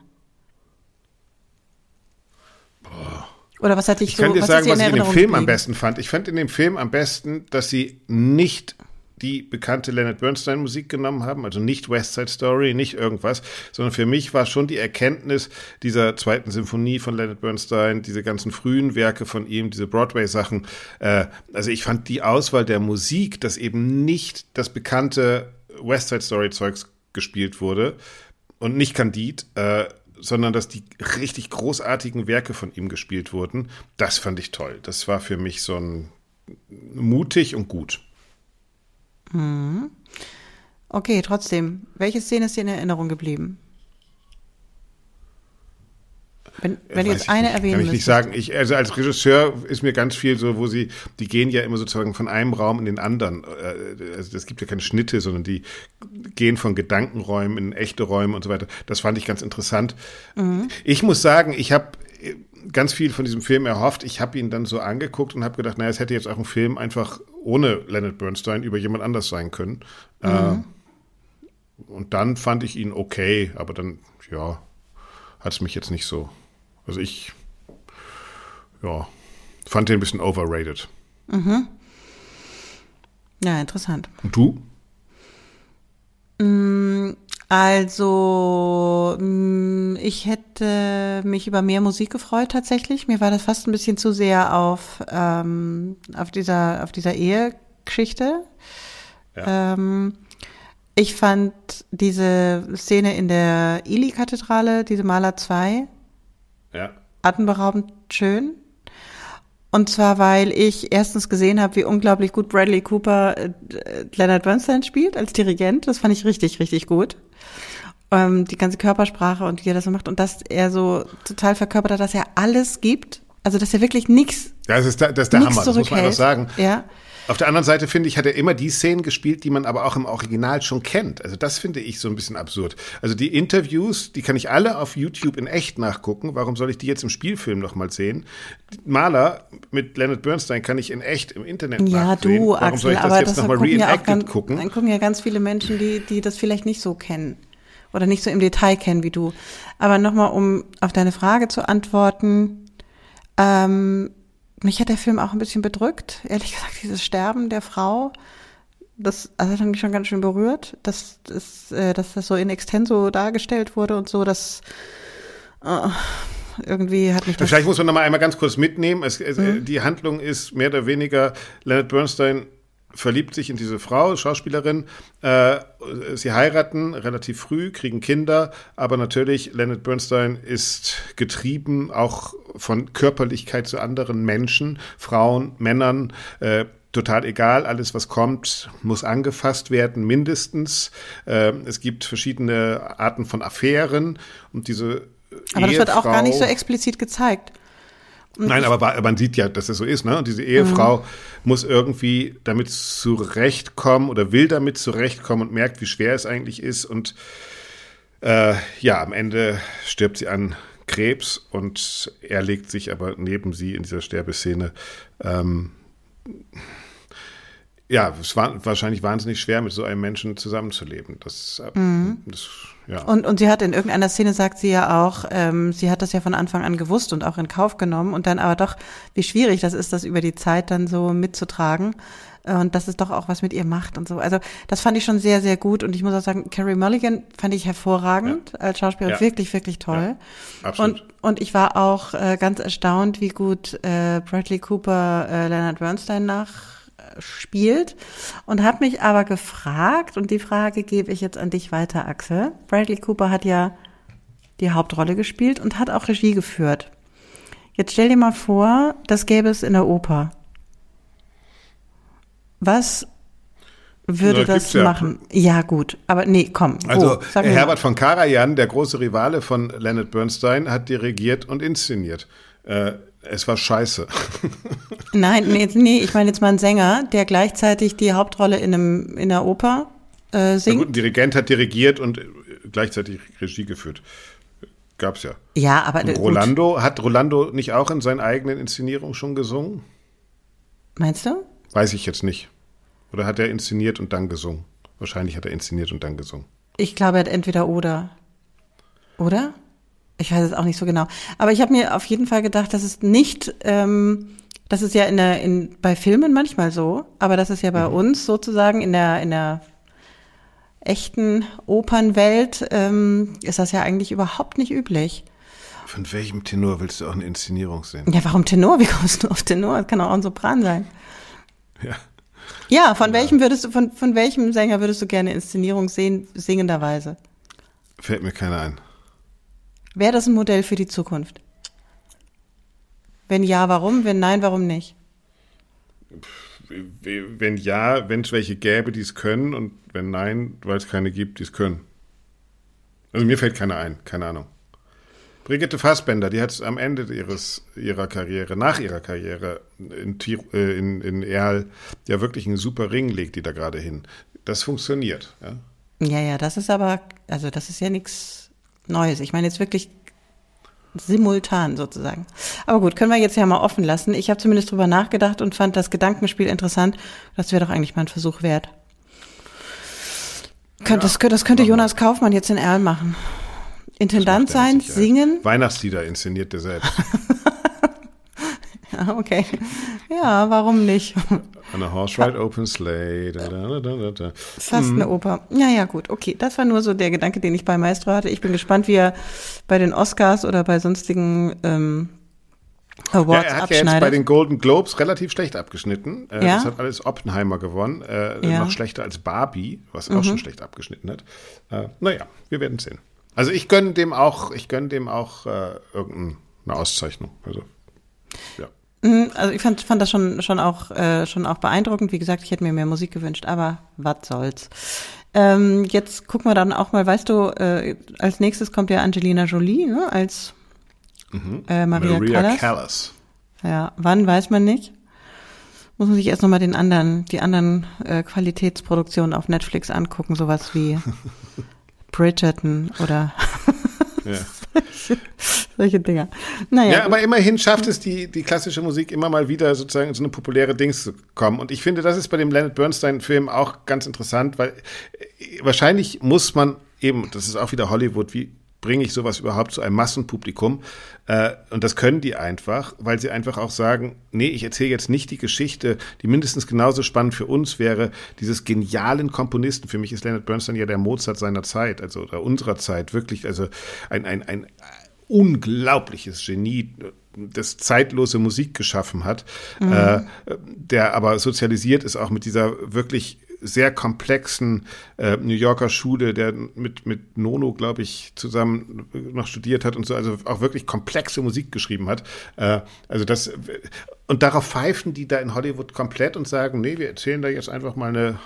Boah. Oder was hat dich ich so? Ich kann dir sagen, was ich in dem Film geblieben? am besten fand. Ich fand in dem Film am besten, dass sie nicht die bekannte Leonard Bernstein Musik genommen haben, also nicht West Side Story, nicht irgendwas, sondern für mich war schon die Erkenntnis dieser zweiten Symphonie von Leonard Bernstein, diese ganzen frühen Werke von ihm, diese Broadway-Sachen. Äh, also ich fand die Auswahl der Musik, dass eben nicht das bekannte West Side Story Zeugs gespielt wurde und nicht Candide, äh, sondern dass die richtig großartigen Werke von ihm gespielt wurden. Das fand ich toll. Das war für mich so ein mutig und gut. Mhm. Okay, trotzdem. Welche Szene ist dir in Erinnerung geblieben? Wenn, wenn du jetzt eine nicht, erwähnen Kann ich nicht sagen. Ich, also als Regisseur ist mir ganz viel so, wo sie, die gehen ja immer sozusagen von einem Raum in den anderen. Äh, also es gibt ja keine Schnitte, sondern die gehen von Gedankenräumen in echte Räume und so weiter. Das fand ich ganz interessant. Mhm. Ich muss sagen, ich habe ganz viel von diesem Film erhofft. Ich habe ihn dann so angeguckt und habe gedacht, naja, es hätte jetzt auch ein Film einfach ohne Leonard Bernstein über jemand anders sein können. Mhm. Äh, und dann fand ich ihn okay, aber dann, ja, hat es mich jetzt nicht so. Also ich, ja, fand den ein bisschen overrated. Mhm. Ja, interessant. Und du? Also, mm, ich hätte mich über mehr Musik gefreut tatsächlich. Mir war das fast ein bisschen zu sehr auf, ähm, auf dieser, auf dieser Ehegeschichte. Ja. Ähm, ich fand diese Szene in der Ili-Kathedrale, diese Maler 2, ja. atemberaubend schön. Und zwar, weil ich erstens gesehen habe, wie unglaublich gut Bradley Cooper äh, Leonard Bernstein spielt als Dirigent. Das fand ich richtig, richtig gut. Ähm, die ganze Körpersprache und wie er das so macht und dass er so total verkörpert hat, dass er alles gibt. Also, dass er wirklich nichts. Ja, das ist der, das ist der Hammer, das muss man einfach sagen. Ja. Auf der anderen Seite finde ich, hat er immer die Szenen gespielt, die man aber auch im Original schon kennt. Also das finde ich so ein bisschen absurd. Also die Interviews, die kann ich alle auf YouTube in echt nachgucken. Warum soll ich die jetzt im Spielfilm nochmal sehen? Maler mit Leonard Bernstein kann ich in echt im Internet ja, nachsehen. Du, Warum Axel, soll ich das aber jetzt nochmal gucken ja reenacted ganz, gucken? Dann gucken ja ganz viele Menschen, die, die das vielleicht nicht so kennen oder nicht so im Detail kennen wie du. Aber nochmal, um auf deine Frage zu antworten, ähm, mich hat der Film auch ein bisschen bedrückt, ehrlich gesagt, dieses Sterben der Frau, das, also hat mich schon ganz schön berührt, dass, dass, äh, dass das so in extenso dargestellt wurde und so, dass äh, irgendwie hat mich das. Vielleicht muss man noch mal einmal ganz kurz mitnehmen. Es, es, mhm. Die Handlung ist mehr oder weniger Leonard Bernstein verliebt sich in diese Frau, Schauspielerin. Äh, sie heiraten relativ früh, kriegen Kinder, aber natürlich, Leonard Bernstein ist getrieben auch von Körperlichkeit zu anderen Menschen, Frauen, Männern. Äh, total egal, alles was kommt, muss angefasst werden, mindestens. Äh, es gibt verschiedene Arten von Affären und diese aber das wird auch gar nicht so explizit gezeigt. Nein, aber man sieht ja, dass es so ist. Ne? Und diese Ehefrau mhm. muss irgendwie damit zurechtkommen oder will damit zurechtkommen und merkt, wie schwer es eigentlich ist. Und äh, ja, am Ende stirbt sie an Krebs und er legt sich aber neben sie in dieser Sterbeszene. Ähm, ja, es war wahrscheinlich wahnsinnig schwer, mit so einem Menschen zusammenzuleben. Das, äh, mhm. das ja. Und, und sie hat in irgendeiner Szene sagt sie ja auch, ähm, sie hat das ja von Anfang an gewusst und auch in Kauf genommen und dann aber doch, wie schwierig das ist, das über die Zeit dann so mitzutragen und dass es doch auch was mit ihr macht und so. Also das fand ich schon sehr, sehr gut und ich muss auch sagen, Carrie Mulligan fand ich hervorragend ja. als Schauspielerin, ja. wirklich, wirklich toll. Ja, absolut. Und, und ich war auch äh, ganz erstaunt, wie gut äh, Bradley Cooper äh, Leonard Bernstein nach spielt und habe mich aber gefragt, und die Frage gebe ich jetzt an dich weiter, Axel. Bradley Cooper hat ja die Hauptrolle gespielt und hat auch Regie geführt. Jetzt stell dir mal vor, das gäbe es in der Oper. Was würde Na, das machen? Ja. ja. gut, aber nee, komm. Also Herbert von Karajan, der große Rivale von Leonard Bernstein, hat dirigiert und inszeniert. Äh, es war scheiße. (laughs) Nein, nee, nee, ich meine jetzt mal einen Sänger, der gleichzeitig die Hauptrolle in, einem, in einer Oper äh, singt. Na gut, ein Dirigent hat dirigiert und gleichzeitig Regie geführt. Gab's ja. Ja, aber. Und Rolando, gut. hat Rolando nicht auch in seinen eigenen Inszenierungen schon gesungen? Meinst du? Weiß ich jetzt nicht. Oder hat er inszeniert und dann gesungen? Wahrscheinlich hat er inszeniert und dann gesungen. Ich glaube, er hat entweder oder. Oder? Ich weiß es auch nicht so genau. Aber ich habe mir auf jeden Fall gedacht, dass es nicht, ähm, das ist ja in der, in, bei Filmen manchmal so, aber das ist ja bei mhm. uns sozusagen in der, in der echten Opernwelt, ähm, ist das ja eigentlich überhaupt nicht üblich. Von welchem Tenor willst du auch eine Inszenierung sehen? Ja, warum Tenor? Wie kommst du auf Tenor? Das kann auch ein Sopran sein. Ja. Ja, von ja. welchem würdest du, von, von welchem Sänger würdest du gerne Inszenierung sehen, singenderweise? Fällt mir keiner ein. Wäre das ein Modell für die Zukunft? Wenn ja, warum? Wenn nein, warum nicht? Wenn ja, wenn es welche gäbe, die es können und wenn nein, weil es keine gibt, die es können. Also mir fällt keiner ein, keine Ahnung. Brigitte Fassbender, die hat am Ende ihres, ihrer Karriere, nach ihrer Karriere in, äh, in, in Erl ja wirklich einen super Ring legt die da gerade hin. Das funktioniert. Ja? ja, ja, das ist aber, also das ist ja nichts Neues. Ich meine jetzt wirklich simultan sozusagen. Aber gut, können wir jetzt ja mal offen lassen. Ich habe zumindest drüber nachgedacht und fand das Gedankenspiel interessant. Das wäre doch eigentlich mal ein Versuch wert. Ja, das, das könnte Jonas Kaufmann jetzt in Erl machen. Intendant sein, singen. Weihnachtslieder inszeniert er selbst. (laughs) ja, (laughs) okay. Ja, warum nicht? On a horse ride, open sleigh. Da, da, da, da, Fast mhm. eine Oper. Ja, ja, gut. Okay, das war nur so der Gedanke, den ich bei Maestro hatte. Ich bin gespannt, wie er bei den Oscars oder bei sonstigen ähm, Awards ja, er hat ja jetzt bei den Golden Globes relativ schlecht abgeschnitten. Äh, ja? Das hat alles Oppenheimer gewonnen. Äh, ja. Noch schlechter als Barbie, was auch mhm. schon schlecht abgeschnitten hat. Äh, naja, wir werden sehen. Also ich gönne dem auch, ich gönne dem auch äh, irgendeine Auszeichnung. Also, ja. Mhm, also ich fand, fand das schon, schon, auch, äh, schon auch beeindruckend. Wie gesagt, ich hätte mir mehr Musik gewünscht, aber was soll's. Ähm, jetzt gucken wir dann auch mal, weißt du, äh, als nächstes kommt ja Angelina Jolie ne, als mhm. äh, Maria, Maria Callas. Callas. Ja, wann weiß man nicht. Muss man sich erst nochmal den anderen, die anderen äh, Qualitätsproduktionen auf Netflix angucken, sowas wie (laughs) Bridgerton oder ja. (laughs) (laughs) solche, Dinger. Naja, ja, aber immerhin schafft es die, die klassische Musik immer mal wieder sozusagen in so eine populäre Dings zu kommen. Und ich finde, das ist bei dem Leonard Bernstein-Film auch ganz interessant, weil äh, wahrscheinlich muss man eben, das ist auch wieder Hollywood, wie bringe ich sowas überhaupt zu einem Massenpublikum? Äh, und das können die einfach, weil sie einfach auch sagen, nee, ich erzähle jetzt nicht die Geschichte, die mindestens genauso spannend für uns wäre, dieses genialen Komponisten. Für mich ist Leonard Bernstein ja der Mozart seiner Zeit, also oder unserer Zeit, wirklich, also ein, ein, ein unglaubliches Genie, das zeitlose Musik geschaffen hat, mhm. äh, der aber sozialisiert ist auch mit dieser wirklich sehr komplexen äh, New Yorker Schule, der mit, mit Nono, glaube ich, zusammen noch studiert hat und so, also auch wirklich komplexe Musik geschrieben hat. Äh, also das, und darauf pfeifen die da in Hollywood komplett und sagen, nee, wir erzählen da jetzt einfach mal eine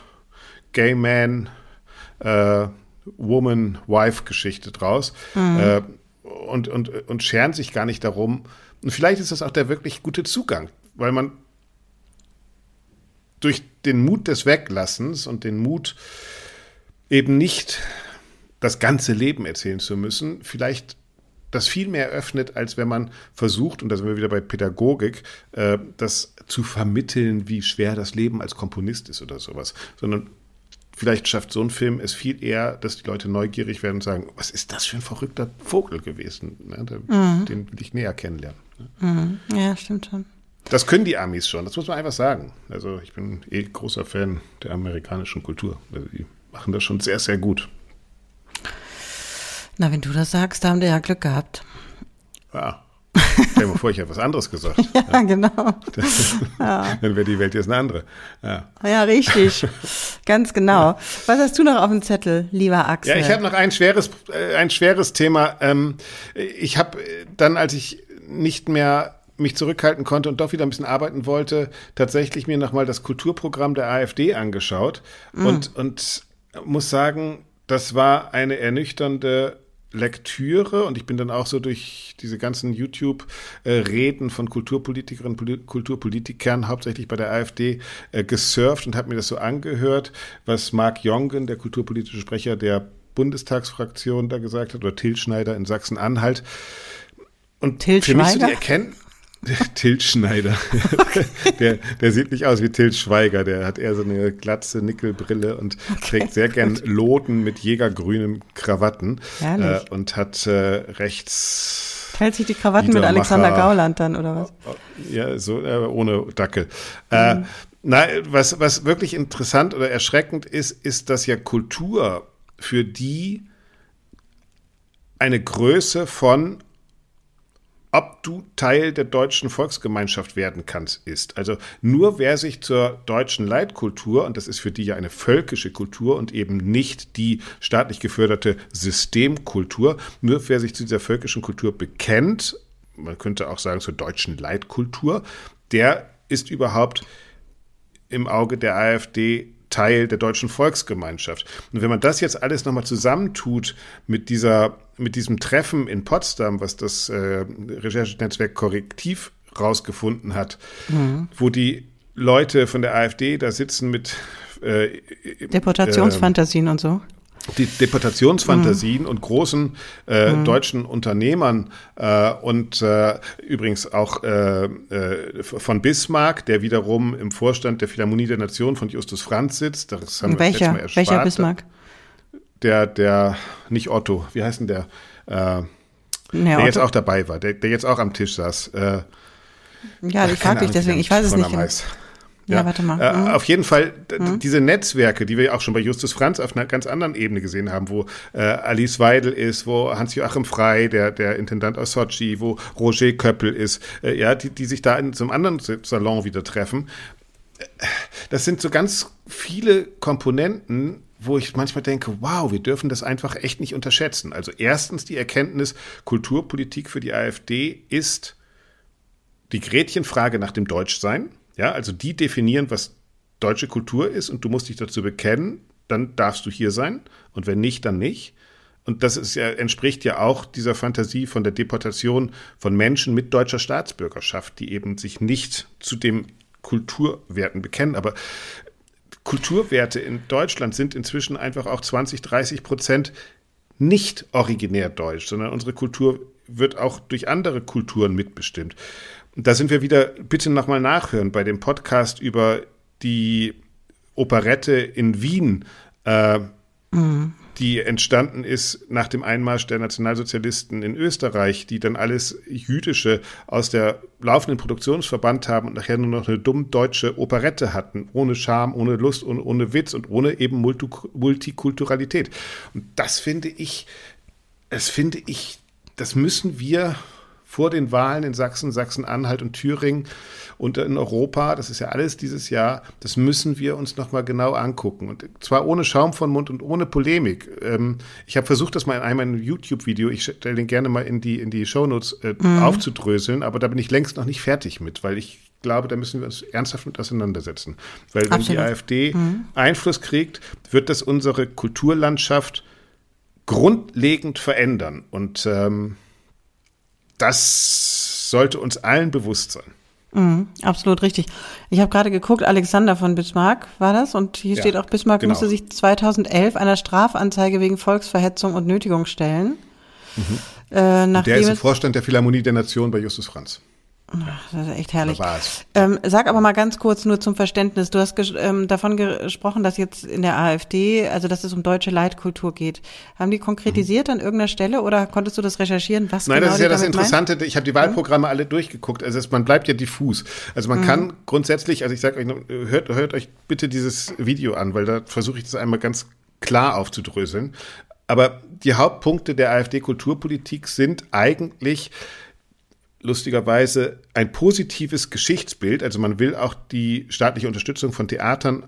Gay Man, äh, Woman, Wife-Geschichte draus. Mhm. Äh, und, und, und scheren sich gar nicht darum. Und vielleicht ist das auch der wirklich gute Zugang, weil man durch den Mut des Weglassens und den Mut, eben nicht das ganze Leben erzählen zu müssen, vielleicht das viel mehr öffnet, als wenn man versucht, und da sind wir wieder bei Pädagogik, äh, das zu vermitteln, wie schwer das Leben als Komponist ist oder sowas, sondern vielleicht schafft so ein Film es viel eher, dass die Leute neugierig werden und sagen, was ist das für ein verrückter Vogel gewesen? Ne? Den, mhm. den will ich näher kennenlernen. Ne? Mhm. Ja, stimmt schon. Das können die Amis schon, das muss man einfach sagen. Also ich bin eh großer Fan der amerikanischen Kultur. Also die machen das schon sehr, sehr gut. Na, wenn du das sagst, da haben die ja Glück gehabt. Ja. Stell dir mal vor, ich hätte was anderes gesagt. (laughs) ja, ja, genau. (laughs) ja. Dann wäre die Welt jetzt eine andere. Ja, ja richtig. Ganz genau. Was hast du noch auf dem Zettel, lieber Axel? Ja, ich habe noch ein schweres, äh, ein schweres Thema. Ähm, ich habe dann, als ich nicht mehr mich zurückhalten konnte und doch wieder ein bisschen arbeiten wollte, tatsächlich mir nochmal das Kulturprogramm der AfD angeschaut mm. und, und muss sagen, das war eine ernüchternde Lektüre und ich bin dann auch so durch diese ganzen YouTube-Reden von Kulturpolitikerinnen und Kulturpolitikern, hauptsächlich bei der AfD, äh, gesurft und habe mir das so angehört, was Marc Jongen, der kulturpolitische Sprecher der Bundestagsfraktion, da gesagt hat, oder Til Schneider in Sachsen-Anhalt. Und Til für mich so die Erkenntnis, (laughs) Tilt Schneider. Okay. Der, der sieht nicht aus wie Tilt Schweiger. Der hat eher so eine glatze Nickelbrille und (laughs) okay, trägt sehr gut. gern Loten mit jägergrünen Krawatten. Äh, und hat äh, rechts. Teilt sich die Krawatten mit Alexander Gauland dann, oder was? Ja, so, äh, ohne Dackel. Äh, mhm. na, was, was wirklich interessant oder erschreckend ist, ist, dass ja Kultur für die eine Größe von ob du Teil der deutschen Volksgemeinschaft werden kannst, ist. Also nur wer sich zur deutschen Leitkultur, und das ist für die ja eine völkische Kultur und eben nicht die staatlich geförderte Systemkultur, nur wer sich zu dieser völkischen Kultur bekennt, man könnte auch sagen zur deutschen Leitkultur, der ist überhaupt im Auge der AfD Teil der deutschen Volksgemeinschaft. Und wenn man das jetzt alles nochmal zusammentut mit dieser, mit diesem Treffen in Potsdam, was das äh, Recherchenetzwerk Korrektiv rausgefunden hat, mhm. wo die Leute von der AfD da sitzen mit äh, Deportationsfantasien äh, und so die Deportationsfantasien mhm. und großen äh, mhm. deutschen Unternehmern äh, und äh, übrigens auch äh, äh, von Bismarck, der wiederum im Vorstand der Philharmonie der Nation von Justus Franz sitzt. Das haben Welcher? wir Mal erspart. Welcher Bismarck? Der, der, nicht Otto, wie heißt denn der? Äh, der Otto. jetzt auch dabei war, der, der jetzt auch am Tisch saß. Ja, ich frage dich deswegen, ich weiß es nicht. Ja, ja, warte mal. Äh, mhm. Auf jeden Fall mhm. diese Netzwerke, die wir auch schon bei Justus Franz auf einer ganz anderen Ebene gesehen haben, wo äh, Alice Weidel ist, wo Hans-Joachim Frey, der, der Intendant aus Sochi, wo Roger Köppel ist, äh, ja, die, die sich da in so einem anderen Salon wieder treffen. Das sind so ganz viele Komponenten, wo ich manchmal denke, wow, wir dürfen das einfach echt nicht unterschätzen. Also erstens die Erkenntnis, Kulturpolitik für die AfD ist die Gretchenfrage nach dem Deutschsein. Ja, also die definieren, was deutsche Kultur ist und du musst dich dazu bekennen, dann darfst du hier sein und wenn nicht, dann nicht. Und das ist ja, entspricht ja auch dieser Fantasie von der Deportation von Menschen mit deutscher Staatsbürgerschaft, die eben sich nicht zu den Kulturwerten bekennen. Aber Kulturwerte in Deutschland sind inzwischen einfach auch 20, 30 Prozent nicht originär deutsch, sondern unsere Kultur wird auch durch andere Kulturen mitbestimmt. Und da sind wir wieder, bitte nochmal nachhören bei dem Podcast über die Operette in Wien. Äh, mhm die entstanden ist nach dem Einmarsch der Nationalsozialisten in Österreich, die dann alles Jüdische aus der laufenden Produktion verbannt haben und nachher nur noch eine dumm deutsche Operette hatten, ohne Charme, ohne Lust und ohne Witz und ohne eben Multikulturalität. Und das finde ich, das finde ich, das müssen wir vor den Wahlen in Sachsen, Sachsen-Anhalt und Thüringen und in Europa, das ist ja alles dieses Jahr, das müssen wir uns nochmal genau angucken. Und zwar ohne Schaum von Mund und ohne Polemik. Ähm, ich habe versucht, das mal in einem YouTube-Video, ich stelle den gerne mal in die, in die Shownotes äh, mhm. aufzudröseln, aber da bin ich längst noch nicht fertig mit, weil ich glaube, da müssen wir uns ernsthaft mit auseinandersetzen. Weil wenn Absolut. die AfD mhm. Einfluss kriegt, wird das unsere Kulturlandschaft grundlegend verändern. Und ähm, das sollte uns allen bewusst sein. Mhm, absolut richtig. Ich habe gerade geguckt, Alexander von Bismarck war das und hier ja, steht auch, Bismarck genau. musste sich 2011 einer Strafanzeige wegen Volksverhetzung und Nötigung stellen. Mhm. Äh, der ist im Vorstand der Philharmonie der Nation bei Justus Franz. Ach, das ist echt herrlich. Ähm, sag aber mal ganz kurz nur zum Verständnis. Du hast ähm, davon gesprochen, dass jetzt in der AfD, also dass es um deutsche Leitkultur geht. Haben die konkretisiert mhm. an irgendeiner Stelle oder konntest du das recherchieren? Was Nein, genau das ist ja das Interessante. Meinen? Ich habe die Wahlprogramme mhm. alle durchgeguckt. Also es, man bleibt ja diffus. Also man mhm. kann grundsätzlich, also ich sage euch, hört, hört euch bitte dieses Video an, weil da versuche ich das einmal ganz klar aufzudröseln. Aber die Hauptpunkte der AfD-Kulturpolitik sind eigentlich lustigerweise ein positives Geschichtsbild. Also man will auch die staatliche Unterstützung von Theatern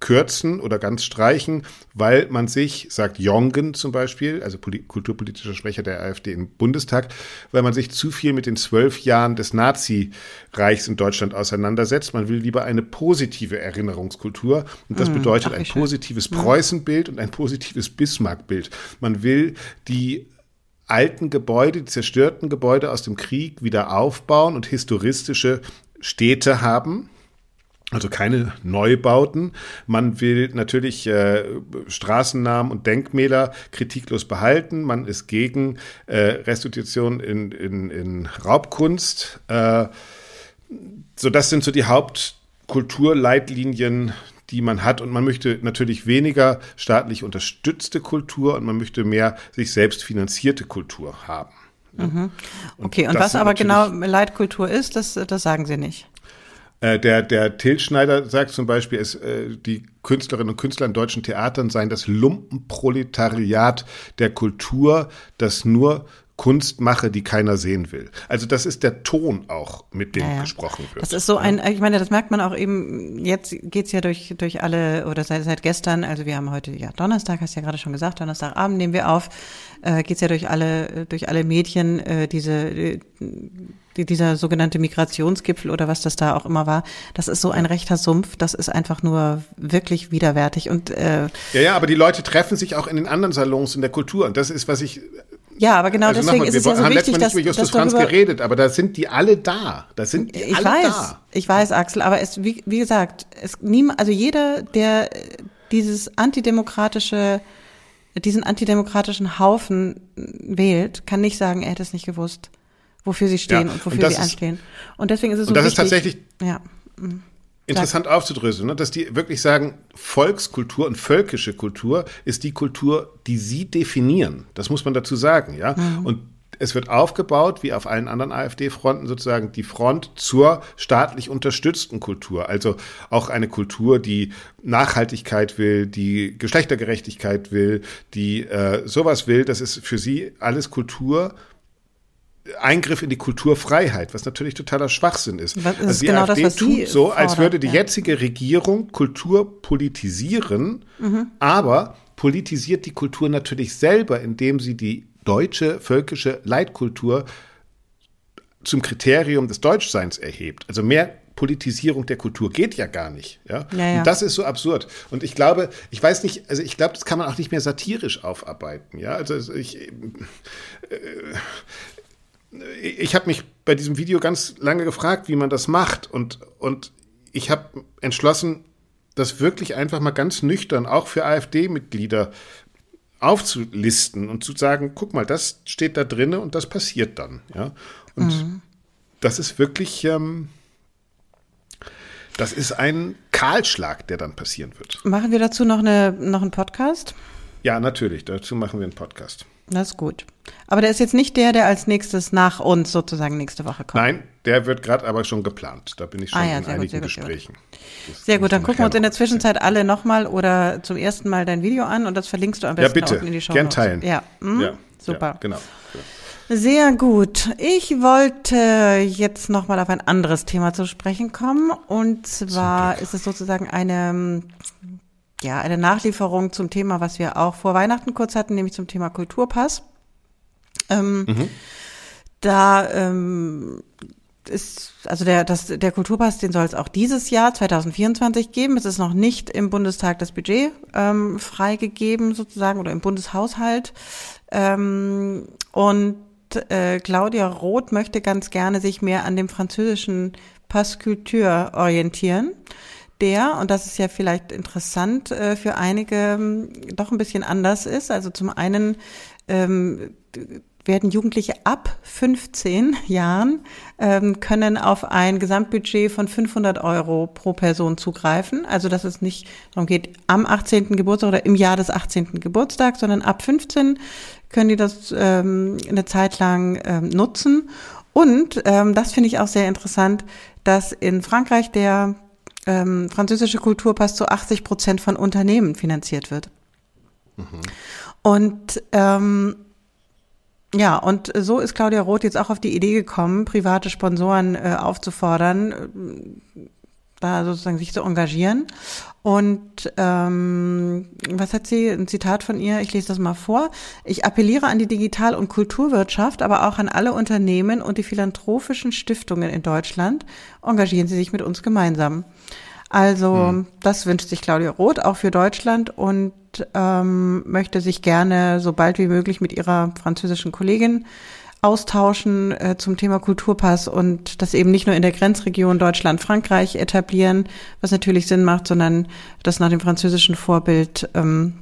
kürzen oder ganz streichen, weil man sich, sagt Jongen zum Beispiel, also kulturpolitischer Sprecher der AfD im Bundestag, weil man sich zu viel mit den zwölf Jahren des Nazi-Reichs in Deutschland auseinandersetzt. Man will lieber eine positive Erinnerungskultur und das mmh, bedeutet ein positives schön. Mhm. Preußenbild und ein positives Bismarck-Bild. Man will die alten Gebäude, die zerstörten Gebäude aus dem Krieg wieder aufbauen und historistische Städte haben. Also keine Neubauten. Man will natürlich äh, Straßennamen und Denkmäler kritiklos behalten. Man ist gegen äh, Restitution in, in, in Raubkunst. Äh, so, das sind so die Hauptkulturleitlinien die man hat. Und man möchte natürlich weniger staatlich unterstützte Kultur und man möchte mehr sich selbst finanzierte Kultur haben. Mhm. Okay, und, und was aber genau Leitkultur ist, das, das sagen Sie nicht. Äh, der, der Til Schneider sagt zum Beispiel, es, äh, die Künstlerinnen und Künstler in deutschen Theatern seien das Lumpenproletariat der Kultur, das nur Kunst mache, die keiner sehen will. Also das ist der Ton auch, mit dem ja, ja. gesprochen wird. Das ist so ein, ich meine, das merkt man auch eben, jetzt geht's ja durch, durch alle, oder seit, seit gestern, also wir haben heute, ja, Donnerstag, hast du ja gerade schon gesagt, Donnerstagabend nehmen wir auf, äh, geht's ja durch alle, durch alle Medien, äh, diese, äh, die, dieser sogenannte Migrationsgipfel oder was das da auch immer war, das ist so ein rechter Sumpf, das ist einfach nur wirklich widerwärtig und äh, ja, ja, aber die Leute treffen sich auch in den anderen Salons in der Kultur und das ist, was ich ja, aber genau also deswegen mal, ist es ja so wichtig, dass... Wir haben nicht mit Justus Franz geredet, aber da sind die alle da. Da sind die ich alle weiß, da. Ich weiß, Axel, aber es, wie, wie gesagt, es niemand, also jeder, der dieses antidemokratische, diesen antidemokratischen Haufen wählt, kann nicht sagen, er hätte es nicht gewusst, wofür sie stehen ja, und wofür und sie anstehen. Und deswegen ist es so und das wichtig. ist tatsächlich... Ja. Interessant aufzudröseln, ne? dass die wirklich sagen, Volkskultur und völkische Kultur ist die Kultur, die sie definieren. Das muss man dazu sagen, ja. Mhm. Und es wird aufgebaut, wie auf allen anderen AfD-Fronten, sozusagen die Front zur staatlich unterstützten Kultur. Also auch eine Kultur, die Nachhaltigkeit will, die Geschlechtergerechtigkeit will, die äh, sowas will. Das ist für sie alles Kultur, Eingriff in die Kulturfreiheit, was natürlich totaler Schwachsinn ist. Was also die genau AfD das, tut so, als würde die ja. jetzige Regierung Kultur politisieren, mhm. aber politisiert die Kultur natürlich selber, indem sie die deutsche völkische Leitkultur zum Kriterium des Deutschseins erhebt. Also mehr Politisierung der Kultur geht ja gar nicht. Ja? Ja, ja. Und das ist so absurd. Und ich glaube, ich weiß nicht, also ich glaube, das kann man auch nicht mehr satirisch aufarbeiten. Ja, also ich, äh, ich habe mich bei diesem Video ganz lange gefragt, wie man das macht. Und, und ich habe entschlossen, das wirklich einfach mal ganz nüchtern, auch für AfD-Mitglieder aufzulisten und zu sagen, guck mal, das steht da drinne und das passiert dann. Ja? Und mhm. das ist wirklich, ähm, das ist ein Kahlschlag, der dann passieren wird. Machen wir dazu noch, eine, noch einen Podcast? Ja, natürlich. Dazu machen wir einen Podcast. Das ist gut. Aber der ist jetzt nicht der, der als nächstes nach uns sozusagen nächste Woche kommt. Nein, der wird gerade aber schon geplant. Da bin ich schon ah, ja, in einigen gut, sehr Gesprächen. Gut, sehr gut, dann gucken wir uns in der Zwischenzeit alle nochmal oder zum ersten Mal dein Video an und das verlinkst du am besten ja, bitte. in die Show. Gern teilen. Ja, hm? ja super. Ja, genau. Sehr gut. Ich wollte jetzt nochmal auf ein anderes Thema zu sprechen kommen. Und zwar ist es sozusagen eine, ja, eine Nachlieferung zum Thema, was wir auch vor Weihnachten kurz hatten, nämlich zum Thema Kulturpass. Ähm, mhm. Da ähm, ist, also der, das, der Kulturpass, den soll es auch dieses Jahr, 2024, geben. Es ist noch nicht im Bundestag das Budget ähm, freigegeben, sozusagen, oder im Bundeshaushalt. Ähm, und äh, Claudia Roth möchte ganz gerne sich mehr an dem französischen Pass Culture orientieren. Der, und das ist ja vielleicht interessant äh, für einige, ähm, doch ein bisschen anders ist. Also zum einen ähm, werden Jugendliche ab 15 Jahren ähm, können auf ein Gesamtbudget von 500 Euro pro Person zugreifen. Also dass es nicht darum geht, am 18. Geburtstag oder im Jahr des 18. Geburtstags, sondern ab 15 können die das ähm, eine Zeit lang ähm, nutzen. Und ähm, das finde ich auch sehr interessant, dass in Frankreich der ähm, französische Kulturpass zu 80 Prozent von Unternehmen finanziert wird. Mhm. Und ähm, ja, und so ist Claudia Roth jetzt auch auf die Idee gekommen, private Sponsoren äh, aufzufordern, da sozusagen sich zu engagieren. Und ähm, was hat sie? Ein Zitat von ihr, ich lese das mal vor. Ich appelliere an die Digital- und Kulturwirtschaft, aber auch an alle Unternehmen und die philanthropischen Stiftungen in Deutschland. Engagieren Sie sich mit uns gemeinsam. Also hm. das wünscht sich Claudia Roth auch für Deutschland und ähm, möchte sich gerne so bald wie möglich mit ihrer französischen Kollegin austauschen äh, zum Thema Kulturpass und das eben nicht nur in der Grenzregion Deutschland-Frankreich etablieren, was natürlich Sinn macht, sondern das nach dem französischen Vorbild ähm,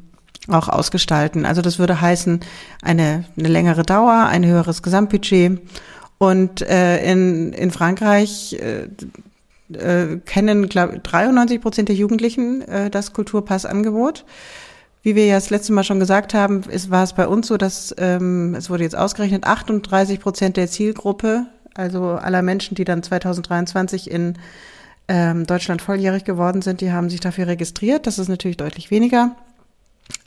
auch ausgestalten. Also das würde heißen, eine, eine längere Dauer, ein höheres Gesamtbudget. Und äh, in, in Frankreich äh, äh, kennen, glaube 93 Prozent der Jugendlichen äh, das Kulturpassangebot. Wie wir ja das letzte Mal schon gesagt haben, ist, war es bei uns so, dass ähm, es wurde jetzt ausgerechnet, 38 Prozent der Zielgruppe, also aller Menschen, die dann 2023 in ähm, Deutschland volljährig geworden sind, die haben sich dafür registriert. Das ist natürlich deutlich weniger.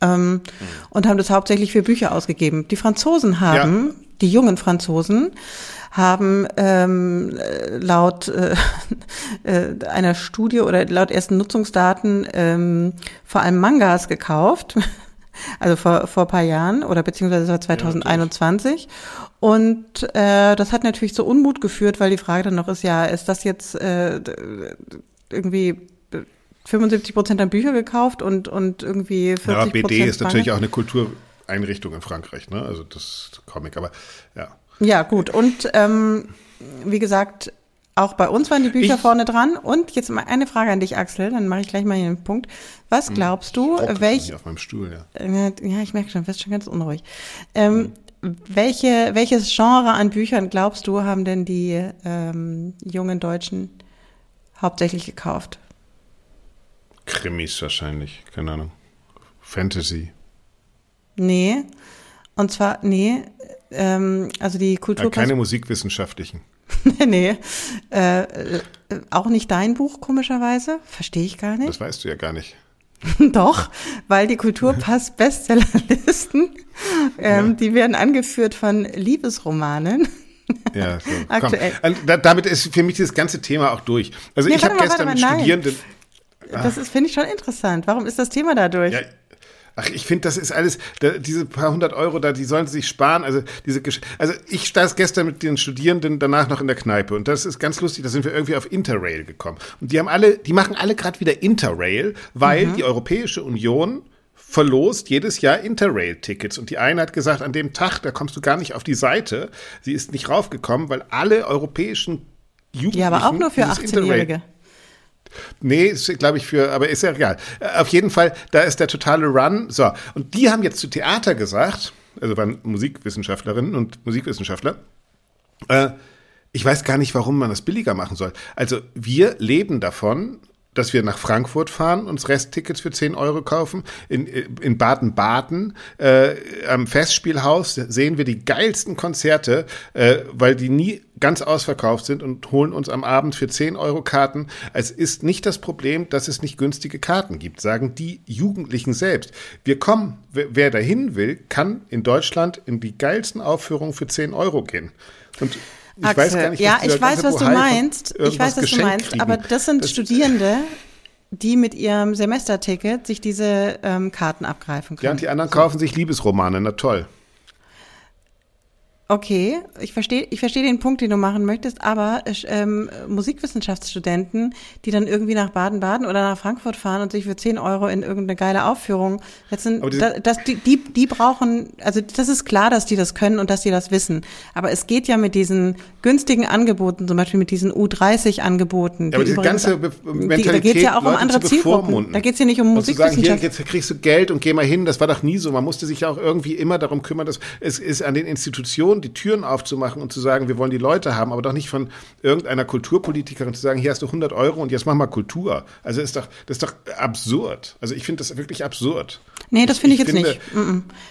Ähm, mhm. Und haben das hauptsächlich für Bücher ausgegeben. Die Franzosen haben, ja. die jungen Franzosen, haben ähm, laut äh, (laughs) äh, einer Studie oder laut ersten Nutzungsdaten ähm, vor allem Mangas gekauft. (laughs) Also vor, vor paar Jahren oder beziehungsweise 2021. Ja, und äh, das hat natürlich zu Unmut geführt, weil die Frage dann noch ist, ja, ist das jetzt äh, irgendwie 75 Prozent an Bücher gekauft und, und irgendwie 40 Prozent. Ja, BD ist natürlich auch eine Kultureinrichtung in Frankreich, ne? Also das Comic, aber ja. Ja, gut. Und ähm, wie gesagt, auch bei uns waren die Bücher ich, vorne dran. Und jetzt mal eine Frage an dich, Axel, dann mache ich gleich mal hier einen Punkt. Was hm, glaubst du, welch... Auf meinem Stuhl, ja. Äh, ja, ich merke schon, wirst schon ganz unruhig. Ähm, hm. welche, welches Genre an Büchern glaubst du, haben denn die ähm, jungen Deutschen hauptsächlich gekauft? Krimis wahrscheinlich, keine Ahnung. Fantasy. Nee. Und zwar, nee, ähm, also die Kultur. Ja, keine musikwissenschaftlichen. (laughs) nee, äh, äh, auch nicht dein Buch, komischerweise. Verstehe ich gar nicht. Das weißt du ja gar nicht. (laughs) Doch, weil die Kulturpass-Bestsellerlisten, ähm, ja. die werden angeführt von Liebesromanen. Ja, so. (laughs) Aktuell. Komm. damit ist für mich das ganze Thema auch durch. Also nee, ich habe gestern mit Studierenden. Das ist, finde ich schon interessant. Warum ist das Thema dadurch? Ja, Ach, ich finde, das ist alles, da, diese paar hundert Euro da, die sollen sie sich sparen. Also diese, Gesch also ich saß gestern mit den Studierenden danach noch in der Kneipe und das ist ganz lustig. Da sind wir irgendwie auf Interrail gekommen und die haben alle, die machen alle gerade wieder Interrail, weil mhm. die Europäische Union verlost jedes Jahr Interrail-Tickets. Und die eine hat gesagt, an dem Tag, da kommst du gar nicht auf die Seite. Sie ist nicht raufgekommen, weil alle europäischen Jugendlichen. Ja, aber auch nur für 18-Jährige. Nee, glaube ich für, aber ist ja egal. Äh, auf jeden Fall, da ist der totale Run. So, und die haben jetzt zu Theater gesagt, also waren Musikwissenschaftlerinnen und Musikwissenschaftler, äh, ich weiß gar nicht, warum man das billiger machen soll. Also wir leben davon, dass wir nach Frankfurt fahren, uns Resttickets für 10 Euro kaufen. In, in Baden-Baden äh, am Festspielhaus sehen wir die geilsten Konzerte, äh, weil die nie ganz ausverkauft sind und holen uns am Abend für 10 Euro Karten. Es ist nicht das Problem, dass es nicht günstige Karten gibt, sagen die Jugendlichen selbst. Wir kommen, wer dahin will, kann in Deutschland in die geilsten Aufführungen für 10 Euro gehen. Und ich Axel, weiß gar nicht, ja, ich weiß, was du meinst. Ich weiß, was du meinst. Kriegen. Aber das sind das Studierende, die mit ihrem Semesterticket sich diese ähm, Karten abgreifen können. Ja, und die anderen kaufen sich Liebesromane. Na toll. Okay, ich verstehe ich verstehe den Punkt, den du machen möchtest, aber ähm, Musikwissenschaftsstudenten, die dann irgendwie nach Baden-Baden oder nach Frankfurt fahren und sich für 10 Euro in irgendeine geile Aufführung setzen, das, das, die, die, die brauchen, also das ist klar, dass die das können und dass die das wissen. Aber es geht ja mit diesen günstigen Angeboten, zum Beispiel mit diesen U30-Angeboten. Ja, aber diese ganze Be Mentalität, da geht es ja auch Leute um andere Zielgruppen. Da geht es ja nicht um Musikwissenschaft. Sagen, hier, jetzt kriegst du Geld und geh mal hin, das war doch nie so. Man musste sich ja auch irgendwie immer darum kümmern, dass es ist an den Institutionen Institution die Türen aufzumachen und zu sagen, wir wollen die Leute haben, aber doch nicht von irgendeiner Kulturpolitikerin zu sagen, hier hast du 100 Euro und jetzt mach mal Kultur. Also ist doch, das ist doch absurd. Also ich finde das wirklich absurd. Nee, das finde ich, ich, jetzt finde, nicht.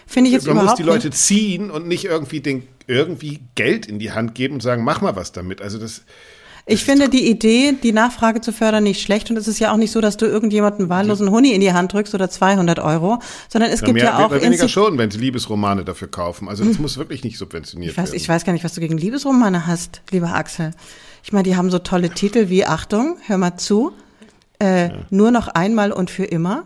Finde ich jetzt man überhaupt muss die Leute nicht. ziehen und nicht irgendwie den, irgendwie Geld in die Hand geben und sagen, mach mal was damit. Also das, ich finde die Idee, die Nachfrage zu fördern, nicht schlecht. Und es ist ja auch nicht so, dass du irgendjemanden wahllosen Huni in die Hand drückst oder 200 Euro, sondern es ja, gibt mehr, ja auch. Weniger schon, wenn sie Liebesromane dafür kaufen. Also das hm. muss wirklich nicht subventioniert ich weiß, werden. Ich weiß gar nicht, was du gegen Liebesromane hast, lieber Axel. Ich meine, die haben so tolle Titel wie Achtung, hör mal zu, äh, ja. nur noch einmal und für immer.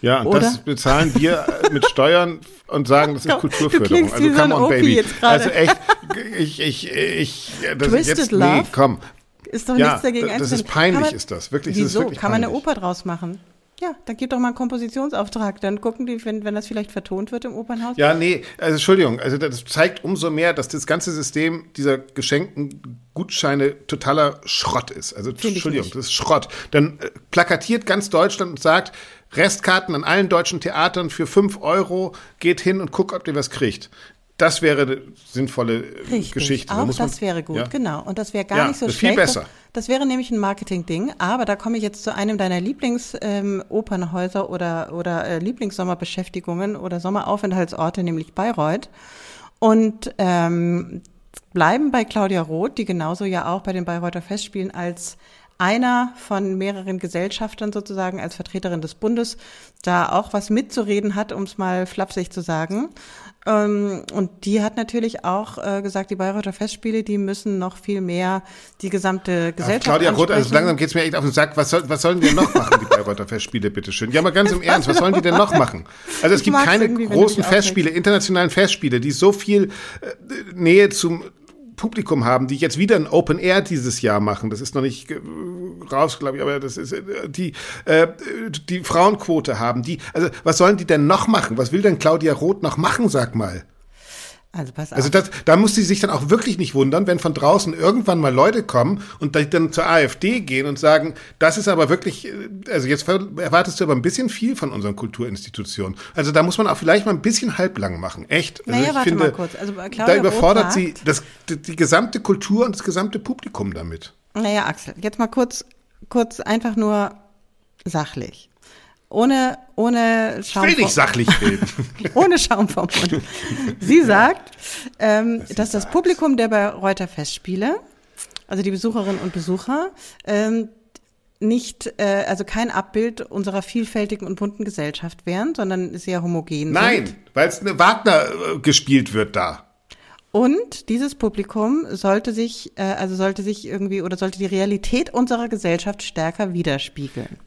Ja, und Oder? das bezahlen wir mit Steuern (laughs) und sagen, das ist Kulturförderung. also come on, Baby. Also echt, ich, ich, ich, das Twisted jetzt, Love? nee, komm. Ist doch ja, nichts dagegen Das ist peinlich, man, ist das. Wirklich, wieso? Das ist Kann man eine Oper draus machen? Ja, dann gib doch mal einen Kompositionsauftrag. Dann gucken die, wenn, wenn das vielleicht vertont wird im Opernhaus. Ja, nee, also Entschuldigung, also das zeigt umso mehr, dass das ganze System dieser geschenkten Gutscheine totaler Schrott ist. Also Entschuldigung, das ist Schrott. Dann äh, plakatiert ganz Deutschland und sagt, Restkarten an allen deutschen Theatern für 5 Euro, geht hin und guckt, ob ihr was kriegt. Das wäre eine sinnvolle Richtig, Geschichte. Auch da das wäre gut, ja? genau. Und das wäre gar ja, nicht so viel schlecht. Viel besser. Das, das wäre nämlich ein Marketing-Ding. Aber da komme ich jetzt zu einem deiner Lieblingsopernhäuser ähm, oder, oder äh, Lieblingssommerbeschäftigungen oder Sommeraufenthaltsorte, nämlich Bayreuth. Und ähm, bleiben bei Claudia Roth, die genauso ja auch bei den Bayreuther Festspielen als einer von mehreren Gesellschaftern sozusagen als Vertreterin des Bundes da auch was mitzureden hat, um es mal flapsig zu sagen. Ähm, und die hat natürlich auch äh, gesagt, die Bayreuther Festspiele, die müssen noch viel mehr die gesamte Gesellschaft. Ja, Claudia Roth, also langsam geht's mir echt auf den Sack. Was, soll, was sollen die denn noch machen, die Bayreuther Festspiele, bitteschön? Ja, mal ganz im (laughs) Ernst, was sollen die denn noch machen? Also es gibt keine großen Festspiele, internationalen Festspiele, die so viel äh, Nähe zum Publikum haben, die jetzt wieder ein Open Air dieses Jahr machen. Das ist noch nicht raus, glaube ich, aber das ist äh, die äh, die Frauenquote haben. Die also was sollen die denn noch machen? Was will denn Claudia Roth noch machen? Sag mal. Also pass auf. Also das, da muss sie sich dann auch wirklich nicht wundern, wenn von draußen irgendwann mal Leute kommen und dann zur AfD gehen und sagen, das ist aber wirklich, also jetzt erwartest du aber ein bisschen viel von unseren Kulturinstitutionen. Also da muss man auch vielleicht mal ein bisschen halblang machen. Echt. Also naja, ich warte finde, mal kurz. Also Claudia da überfordert sie das, die, die gesamte Kultur und das gesamte Publikum damit. Naja, Axel, jetzt mal kurz, kurz einfach nur sachlich ohne, ohne Schaum. Ich will nicht sachlich reden. (laughs) ohne Schaum vom Mund. Sie sagt, ähm, dass das Publikum der Bayreuther Festspiele, also die Besucherinnen und Besucher, ähm, nicht, äh, also kein Abbild unserer vielfältigen und bunten Gesellschaft wären, sondern sehr homogen Nein, sind. weil es eine Wagner äh, gespielt wird da. Und dieses Publikum sollte sich, äh, also sollte sich irgendwie oder sollte die Realität unserer Gesellschaft stärker widerspiegeln.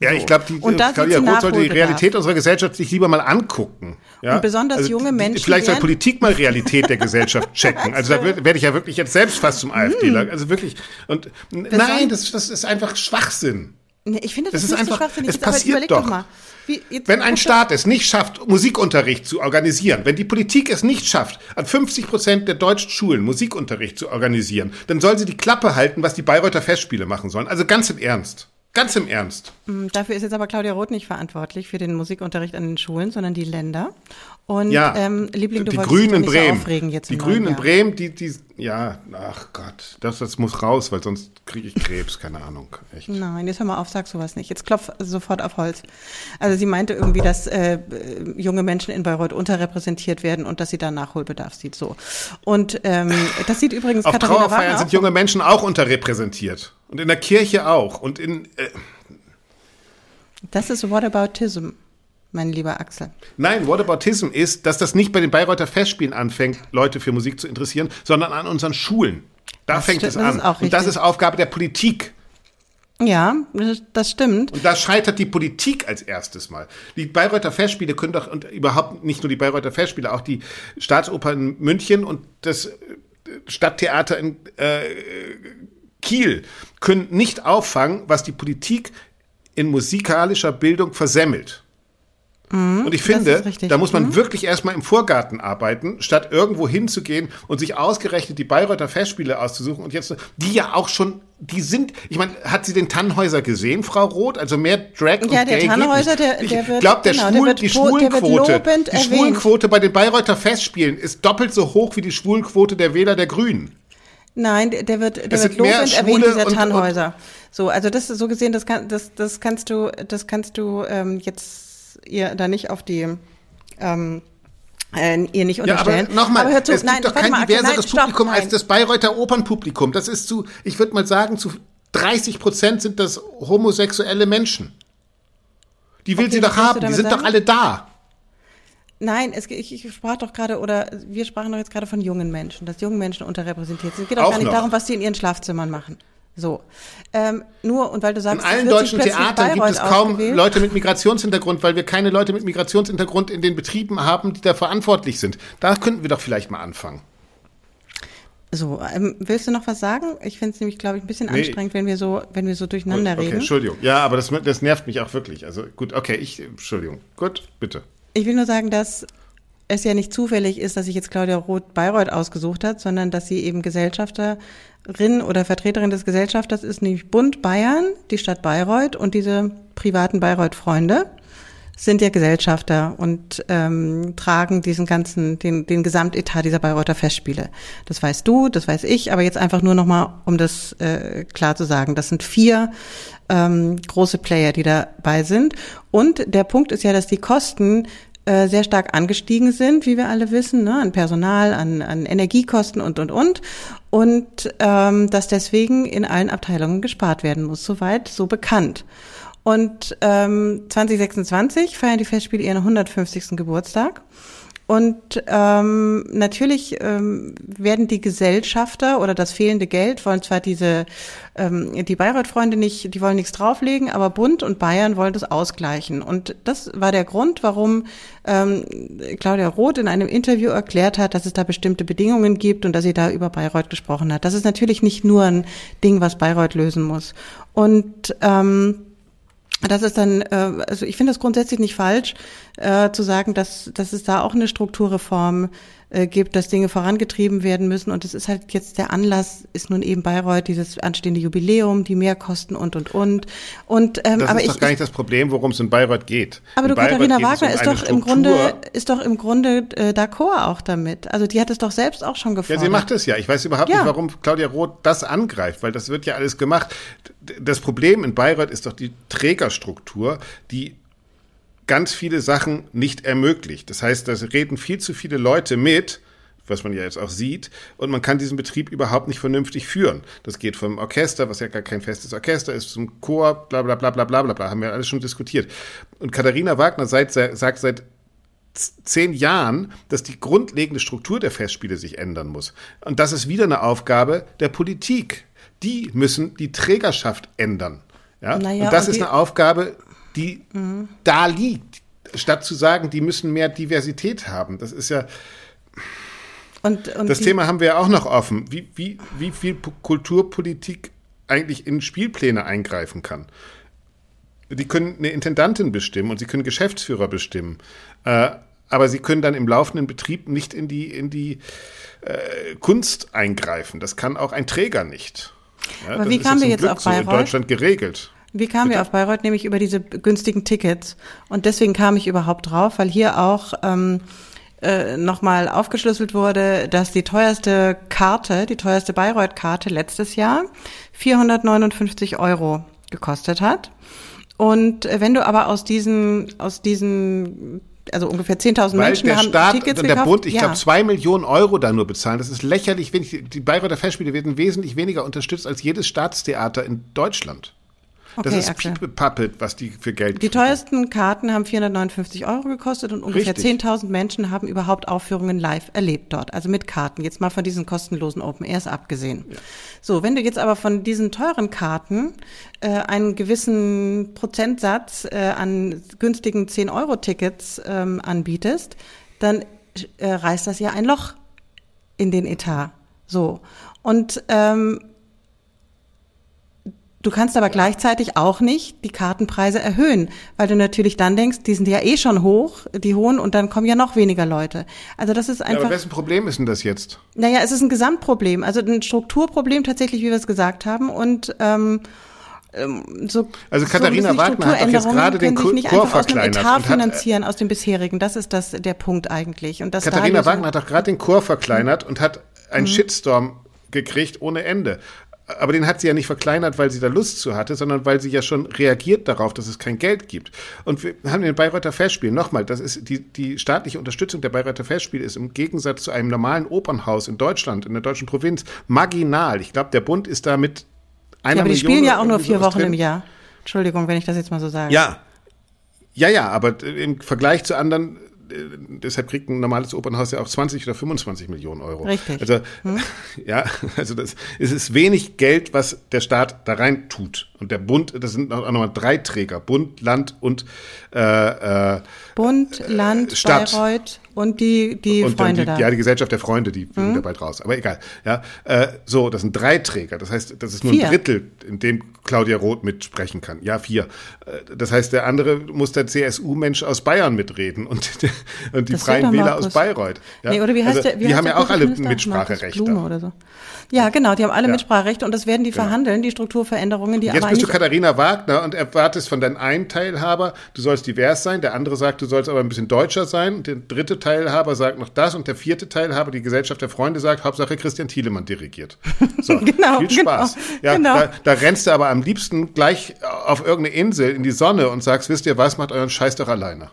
Ja, ich glaube, die Und da Claudia Roth sollte die. Realität unserer Gesellschaft sich lieber mal angucken. Ja? Und besonders junge die- Menschen Vielleicht soll Politik mal Realität der Gesellschaft checken. Also da (laughs) werde ich ja wirklich jetzt selbst fast zum AfDler. Hm. Also wirklich. Und nein, das, das ist einfach Schwachsinn. Nee, ich finde, das, Das ist ist nicht so einfach- schwachsinnig. es passiert doch. doch mal. Wie, Wenn ein Staat es nicht schafft, Musikunterricht zu organisieren, wenn die Politik es nicht schafft, an 50 Prozent der deutschen Schulen Musikunterricht zu organisieren, dann soll sie die Klappe halten, was die Bayreuther Festspiele machen sollen. Also ganz im Ernst. Ganz im Ernst. Hm, Dafür ist jetzt aber Claudia Roth nicht verantwortlich für den Musikunterricht an den Schulen, sondern die Länder. Und Ja, ähm, Liebling, du die wolltest Grünen dich in Bremen. so aufregen jetzt die Grünen in. Bremen, die, die, ja, ach Gott, das, das muss raus, weil sonst kriege ich Krebs, keine Ahnung. Echt. Nein, jetzt hör mal auf, sag sowas nicht. Jetzt klopf sofort auf Holz. Also sie meinte irgendwie, dass äh, junge Menschen in Bayreuth unterrepräsentiert werden und dass sie da Nachholbedarf sieht. So. Und ähm, das sieht übrigens Auf Katharina Trauerfeiern Wagner sind junge Menschen auch unterrepräsentiert. Und in der Kirche auch. Und in, äh, Das ist Whataboutism, mein lieber Axel. Nein, Whataboutism ist, dass das nicht bei den Bayreuther Festspielen anfängt, Leute für Musik zu interessieren, sondern an unseren Schulen. Da Das fängt stimmt, es das an. auch Und das ist Aufgabe der Politik. Ja, das, das stimmt. Und da scheitert die Politik als erstes mal. Die Bayreuther Festspiele können doch, und überhaupt nicht nur die Bayreuther Festspiele, auch die Staatsoper in München und das äh, Stadttheater in äh, Kiel können nicht auffangen, was die Politik in musikalischer Bildung versemmelt. und ich finde, Mhm, da muss man Mhm. wirklich erstmal im Vorgarten arbeiten, statt irgendwo hinzugehen und sich ausgerechnet die Bayreuther Festspiele auszusuchen und jetzt, die ja auch schon, die sind, ich meine, hat sie den Tannhäuser gesehen, Frau Roth? Also mehr Drag und Ja, der Gay Tannhäuser, der- ich der wird- glaube, der genau, der Schwul, wird die der wird Schwulenquote, lobend die. Schwulenquote bei den Bayreuther Festspielen ist doppelt so hoch wie die Schwulenquote der Wähler der Grünen. Nein, der der wird, der Es wird lobend erwähnt, dieser und- Tannhäuser. So, also das ist so gesehen, das kann, das, das kannst du, das kannst du ähm, jetzt ihr da nicht auf die ähm, äh, ihr nicht Ja, aber unterstellen. nochmal, Aber zu, es nein, gibt doch warte kein mal, diverseres nein, stopp, Publikum als nein. das Bayreuther Opernpublikum. Das ist zu, ich würde mal sagen, zu 30 Prozent sind das homosexuelle Menschen. Die will Okay, sie doch haben, die sind doch sagen? alle da. Nein, es, ich, ich sprach doch gerade, oder wir sprachen doch jetzt gerade von jungen Menschen, dass junge Menschen unterrepräsentiert sind. Es geht auch, Auch gar nicht noch. darum, was die in ihren Schlafzimmern machen. So. Ähm, nur, und weil du In sagst, allen wird sich deutschen Theatern gibt es kaum ausgewählt. Leute mit Migrationshintergrund, weil wir keine Leute mit Migrationshintergrund in den Betrieben haben, die da verantwortlich sind. Da könnten wir doch vielleicht mal anfangen. So, ähm, willst du noch was sagen? Ich finde es nämlich, glaube ich, ein bisschen Nee. anstrengend, wenn wir so, wenn wir so durcheinander okay, reden. Entschuldigung. Ja, aber das, das nervt mich auch wirklich. Also gut, okay, ich, Entschuldigung. Gut, bitte. Ich will nur sagen, dass es ja nicht zufällig ist, dass sich jetzt Claudia Roth Bayreuth ausgesucht hat, sondern dass sie eben Gesellschafterin oder Vertreterin des Gesellschafters ist, nämlich Bund Bayern, die Stadt Bayreuth und diese privaten Bayreuth-Freunde sind ja Gesellschafter und ähm, tragen diesen ganzen, den, den Gesamtetat dieser Bayreuther Festspiele. Das weißt du, das weiß ich, aber jetzt einfach nur nochmal, um das äh, klar zu sagen. Das sind vier ähm, große Player, die dabei sind. Und der Punkt ist ja, dass die Kosten äh, sehr stark angestiegen sind, wie wir alle wissen, ne, an Personal, an, an Energiekosten und, und, und. Und ähm, dass deswegen in allen Abteilungen gespart werden muss. Soweit, so bekannt. Und ähm, 2026 feiern die Festspiele ihren 150. Geburtstag. Und ähm, natürlich ähm, werden die Gesellschafter oder das fehlende Geld wollen zwar diese ähm, die Bayreuth-Freunde nicht, die wollen nichts drauflegen, aber Bund und Bayern wollen das ausgleichen. Und das war der Grund, warum ähm, Claudia Roth in einem Interview erklärt hat, dass es da bestimmte Bedingungen gibt und dass sie da über Bayreuth gesprochen hat. Das ist natürlich nicht nur ein Ding, was Bayreuth lösen muss. Und ähm, das ist dann, äh, also ich finde das grundsätzlich nicht falsch, äh, zu sagen, dass, dass es da auch eine Strukturreform äh, gibt, dass Dinge vorangetrieben werden müssen. Und es ist halt jetzt der Anlass, ist nun eben Bayreuth, dieses anstehende Jubiläum, die Mehrkosten und und und. Und ähm, Das aber ist ich, doch gar nicht das Problem, worum es in Bayreuth geht. aber in du, Bayreuth Katharina Wagner um ist doch im. Grunde, ist doch im Grunde äh, d'accord auch damit. Also die hat es doch selbst auch schon Ja, gefordert. sie macht es ja. Ich weiß überhaupt Ja. nicht, warum Claudia Roth das angreift, weil das wird ja alles gemacht. Das Problem in Bayreuth ist doch die Trägerstruktur, die ganz viele Sachen nicht ermöglicht. Das heißt, da reden viel zu viele Leute mit, was man ja jetzt auch sieht, und man kann diesen Betrieb überhaupt nicht vernünftig führen. Das geht vom Orchester, was ja gar kein festes Orchester ist, zum Chor, bla bla bla bla bla bla, bla haben wir alles schon diskutiert. Und Katharina Wagner seit, sagt seit zehn Jahren, dass die grundlegende Struktur der Festspiele sich ändern muss. Und das ist wieder eine Aufgabe der Politik. Die müssen die Trägerschaft ändern. Ja? Naja, und das und ist eine Aufgabe die mhm. da liegt, statt zu sagen, die müssen mehr Diversität haben. Das ist ja. Und, und das Thema haben wir ja auch noch offen, wie, wie, wie viel Kulturpolitik eigentlich in Spielpläne eingreifen kann. Die können eine Intendantin bestimmen und sie können Geschäftsführer bestimmen. Äh, aber sie können dann im laufenden Betrieb nicht in die, in die äh, Kunst eingreifen. Das kann auch ein Träger nicht. Ja, aber wie kamen wir jetzt Glück auf Bayreuth? So in Deutschland geregelt. Wie kamen wir auf Bayreuth? Nämlich über diese günstigen Tickets. Und deswegen kam ich überhaupt drauf, weil hier auch ähm, äh, nochmal aufgeschlüsselt wurde, dass die teuerste Karte, die teuerste Bayreuth-Karte letztes Jahr 459 Euro gekostet hat. Und wenn du aber aus diesen, aus diesen also ungefähr 10.000 Menschen der haben Staat Tickets und der Bund, ich ja. glaube, zwei Millionen Euro da nur bezahlen. Das ist lächerlich wenig. Die Bayreuther Festspiele werden wesentlich weniger unterstützt als jedes Staatstheater in Deutschland. Okay, das ist. Puppet, was die für Geld Die kriegen. teuersten Karten haben 459 Euro gekostet und ungefähr 10.000 Menschen haben überhaupt Aufführungen live erlebt dort. Also mit Karten. Jetzt mal von diesen kostenlosen Open Airs abgesehen. Ja. So, wenn du jetzt aber von diesen teuren Karten äh, einen gewissen Prozentsatz äh, an günstigen 10-Euro-Tickets ähm, anbietest, dann äh, reißt das ja ein Loch in den Etat. So. Und ähm, Du kannst aber gleichzeitig auch nicht die Kartenpreise erhöhen, weil du natürlich dann denkst, die sind ja eh schon hoch, die hohen, und dann kommen ja noch weniger Leute. Also das ist einfach. Ja, aber wessen Problem ist denn das jetzt? Naja, es ist ein Gesamtproblem, also ein Strukturproblem tatsächlich, wie wir es gesagt haben, und ähm, ähm so, also Katharina so Wagner hat doch jetzt gerade den Chor nicht verkleinert. Aus Etat finanzieren, aus dem bisherigen. Das ist das der Punkt eigentlich. Und das Katharina Wagner hat doch gerade den Chor verkleinert und hat einen mhm. Shitstorm gekriegt ohne Ende aber den hat sie ja nicht verkleinert, weil sie da Lust zu hatte, sondern weil sie ja schon reagiert darauf, dass es kein Geld gibt. Und wir haben den Bayreuther Festspiel, nochmal, das ist die, die staatliche Unterstützung der Bayreuther Festspiele ist im Gegensatz zu einem normalen Opernhaus in Deutschland, in der deutschen Provinz, marginal. Ich glaube, der Bund ist da mit einer ja, aber die spielen ja auch nur vier Wochen drin. im Jahr. Entschuldigung, wenn ich das jetzt mal so sage. Ja, ja, ja, aber im Vergleich zu anderen deshalb kriegt ein normales Opernhaus ja auch 20 oder 25 Millionen Euro. Richtig. Also, hm? (laughs) ja, also das, es ist wenig Geld, was der Staat da rein tut. Und der Bund, das sind auch nochmal drei Träger, Bund, Land und äh, äh, Bund, Land, Stadt. Bayreuth und die, die und Freunde die, da. Ja, die Gesellschaft der Freunde, die mhm. da bald raus. Aber egal. Ja, äh, so, das sind drei Träger. Das heißt, das ist nur vier. ein Drittel, in dem Claudia Roth mitsprechen kann. Ja, vier. Äh, das heißt, der andere muss der CSU-Mensch aus Bayern mitreden und, (laughs) und die das Freien Wähler aus Bayreuth. Ja? Nee, oder wie heißt also, der? Wie die heißt haben ja auch alle Mitspracherechte. So. Ja, genau, die haben alle ja. Mitspracherechte und das werden die genau. verhandeln, die Strukturveränderungen, die Jetzt aber bist du Katharina Wagner und erwartest von deinem einen Teilhaber, du sollst divers sein, der andere sagt, du sollst aber ein bisschen deutscher sein und der dritte Teilhaber sagt noch das und der vierte Teilhaber, die Gesellschaft der Freunde sagt, Hauptsache Christian Thielemann dirigiert. So, (laughs) genau, viel Spaß. Genau, ja, genau. Da, da rennst du aber am liebsten gleich auf irgendeine Insel in die Sonne und sagst, wisst ihr was, macht euren Scheiß doch alleine.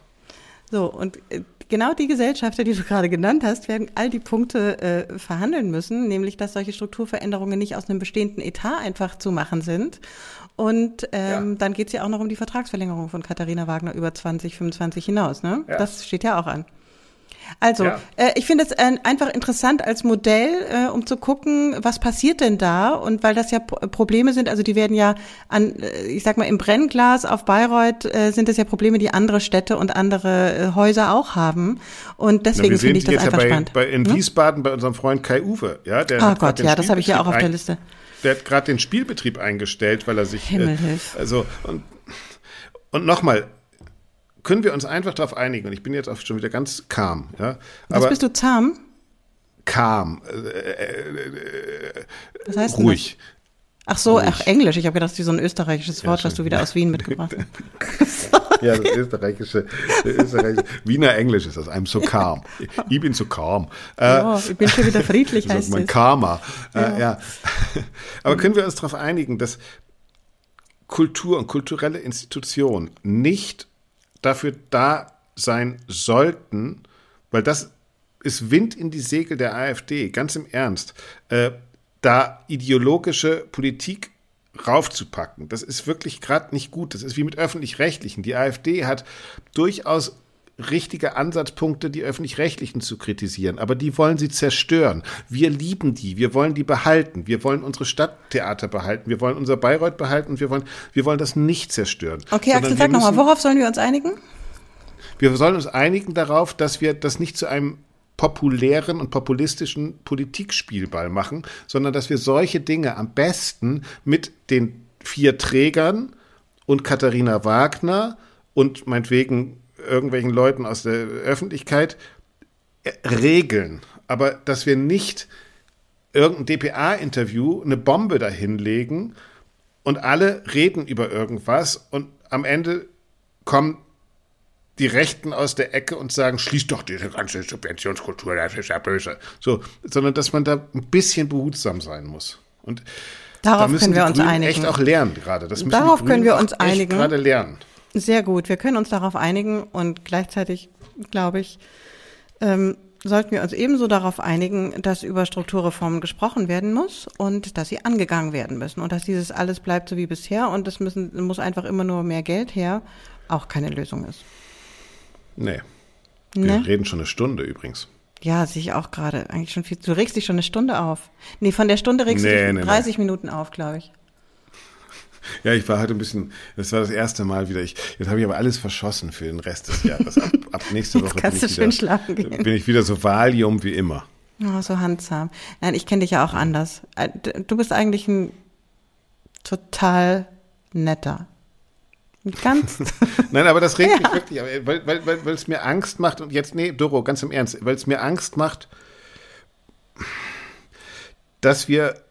So, und äh, genau die Gesellschafter, die du gerade genannt hast, werden all die Punkte äh, verhandeln müssen, nämlich dass solche Strukturveränderungen nicht aus einem bestehenden Etat einfach zu machen sind. Und ähm, ja. dann geht es ja auch noch um die Vertragsverlängerung von Katharina Wagner über 2025 hinaus. Ne? Ja. Das steht ja auch an. Also, ja. äh, ich finde es äh, einfach interessant als Modell, äh, um zu gucken, was passiert denn da? Und weil das ja P Probleme sind, also die werden ja an, äh, ich sag mal, im Brennglas auf Bayreuth äh, sind das ja Probleme, die andere Städte und andere äh, Häuser auch haben. Und deswegen finde ich das einfach ja bei, spannend. Bei, in hm? Wiesbaden bei unserem Freund Kai Uwe, ja, der Oh Gott, ja, das habe ich ja auch auf der Liste. Der hat gerade den Spielbetrieb eingestellt, weil er sich. Himmelhilf. Äh, also, und, und nochmal, können wir uns einfach darauf einigen, und ich bin jetzt auch schon wieder ganz calm. Ja? Was Aber bist du zahm? Calm. Äh, äh, Was heißt ruhig. Das? Ach so, ruhig. ach Englisch. Ich habe gedacht, das ist so ein österreichisches Wort, ja, was du wieder aus Wien mitgebracht (laughs) hast. ja, das österreichische, österreichische, Wiener Englisch ist das. I'm so calm. Ich bin so calm. Äh, ja, ich bin schon wieder friedlich, (laughs) heißt mein Karma. Äh, ja. ja. (laughs) Aber können wir uns darauf einigen, dass Kultur und kulturelle Institutionen nicht dafür da sein sollten, weil das ist Wind in die Segel der AfD, ganz im Ernst, äh, da ideologische Politik raufzupacken. Das ist wirklich gerade nicht gut. Das ist wie mit öffentlich-rechtlichen. Die AfD hat durchaus richtige Ansatzpunkte, die öffentlich-rechtlichen zu kritisieren, aber die wollen sie zerstören. Wir lieben die, wir wollen die behalten, wir wollen unsere Stadttheater behalten, wir wollen unser Bayreuth behalten, wir wollen, wir wollen das nicht zerstören. Okay, Axel, sag nochmal, worauf sollen wir uns einigen? Wir sollen uns einigen darauf, dass wir das nicht zu einem populären und populistischen Politikspielball machen, sondern dass wir solche Dinge am besten mit den vier Trägern und Katharina Wagner und meinetwegen irgendwelchen Leuten aus der Öffentlichkeit äh, regeln. Aber dass wir nicht irgendein DPA-Interview eine Bombe dahinlegen und alle reden über irgendwas und am Ende kommen die Rechten aus der Ecke und sagen, schließt doch diese ganze Subventionskultur, das ist ja böse. So, sondern dass man da ein bisschen behutsam sein muss. Und Darauf da können wir uns Grünen einigen. echt auch lernen gerade. Das Darauf können wir uns einigen. gerade lernen. Sehr gut. Wir können uns darauf einigen und gleichzeitig, glaube ich, ähm, sollten wir uns ebenso darauf einigen, dass über Strukturreformen gesprochen werden muss und dass sie angegangen werden müssen und dass dieses alles bleibt so wie bisher und es müssen, muss einfach immer nur mehr Geld her, auch keine Lösung ist. Nee. Wir ne? reden schon eine Stunde übrigens. Ja, sehe ich auch gerade. Eigentlich schon viel. Du regst dich schon eine Stunde auf. Nee, von der Stunde regst nee, du nee, 30 nee. Minuten auf, glaube ich. Ja, ich war heute ein bisschen, das war das erste Mal wieder. Ich, jetzt habe ich aber alles verschossen für den Rest des Jahres. Ab, ab nächste (laughs) Woche kannst bin, ich wieder, bin ich wieder so Valium wie immer. Oh, so handsam. Nein, ich kenne dich ja auch anders. Äh, du bist eigentlich ein total netter. Ganz. (laughs) Nein, aber das regt ja. (laughs) mich wirklich, weil, weil, weil, weil es mir Angst macht und jetzt, nee, Doro, ganz im Ernst, weil es mir Angst macht, dass wir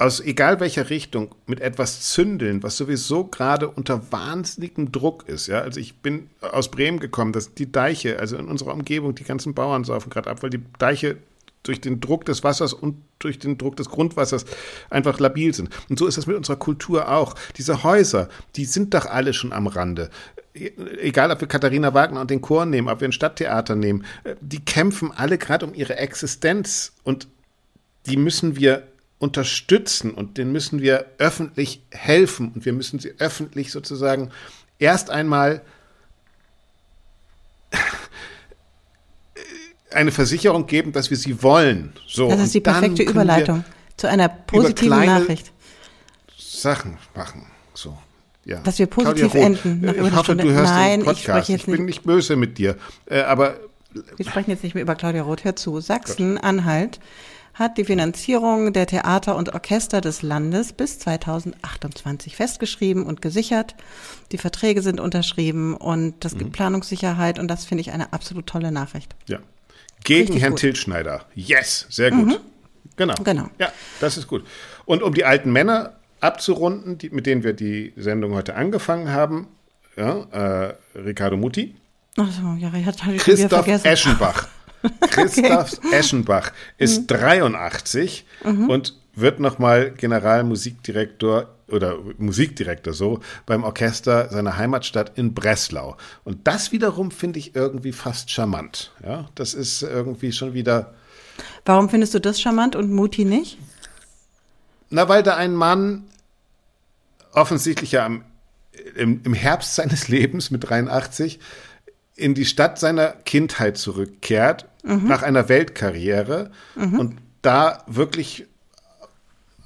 aus egal welcher Richtung mit etwas zündeln, was sowieso gerade unter wahnsinnigem Druck ist. Ja, also ich bin aus Bremen gekommen, dass die Deiche, also in unserer Umgebung, die ganzen Bauern saufen gerade ab, weil die Deiche durch den Druck des Wassers und durch den Druck des Grundwassers einfach labil sind. Und so ist es mit unserer Kultur auch. Diese Häuser, die sind doch alle schon am Rande. Egal, ob wir Katharina Wagner und den Chor nehmen, ob wir ein Stadttheater nehmen, die kämpfen alle gerade um ihre Existenz und die müssen wir unterstützen und denen müssen wir öffentlich helfen und wir müssen sie öffentlich sozusagen erst einmal (laughs) eine Versicherung geben, dass wir sie wollen. So, das ist die perfekte Überleitung zu einer positiven Nachricht. Sachen machen. So. Ja. Dass wir positiv enden. Nach ich hoffe, du hörst Nein, den Podcast. Ich, ich bin nicht böse mit dir. Äh, aber wir sprechen jetzt nicht mehr über Claudia Roth. Hör zu. Sachsen-Anhalt hat die Finanzierung der Theater und Orchester des Landes bis 2028 festgeschrieben und gesichert. Die Verträge sind unterschrieben und das gibt mhm. Planungssicherheit und das finde ich eine absolut tolle Nachricht. Ja, gegen Richtig Herrn gut. Tilschneider. Yes, sehr gut. Mhm. Genau. Genau. Ja, das ist gut. Und um die alten Männer abzurunden, die, mit denen wir die Sendung heute angefangen haben, ja, äh, Ricardo Mutti. Ach so, ja, hat, hat Christoph Eschenbach. (laughs) Christoph okay. Eschenbach ist mhm. 83 mhm. und wird nochmal Generalmusikdirektor oder Musikdirektor so beim Orchester seiner Heimatstadt in Breslau. Und das wiederum finde ich irgendwie fast charmant. Ja, das ist irgendwie schon wieder. Warum findest du das charmant und Muti nicht? Na, weil da ein Mann offensichtlich ja im, im, im Herbst seines Lebens mit 83 in die Stadt seiner Kindheit zurückkehrt, mhm. nach einer Weltkarriere mhm. und da wirklich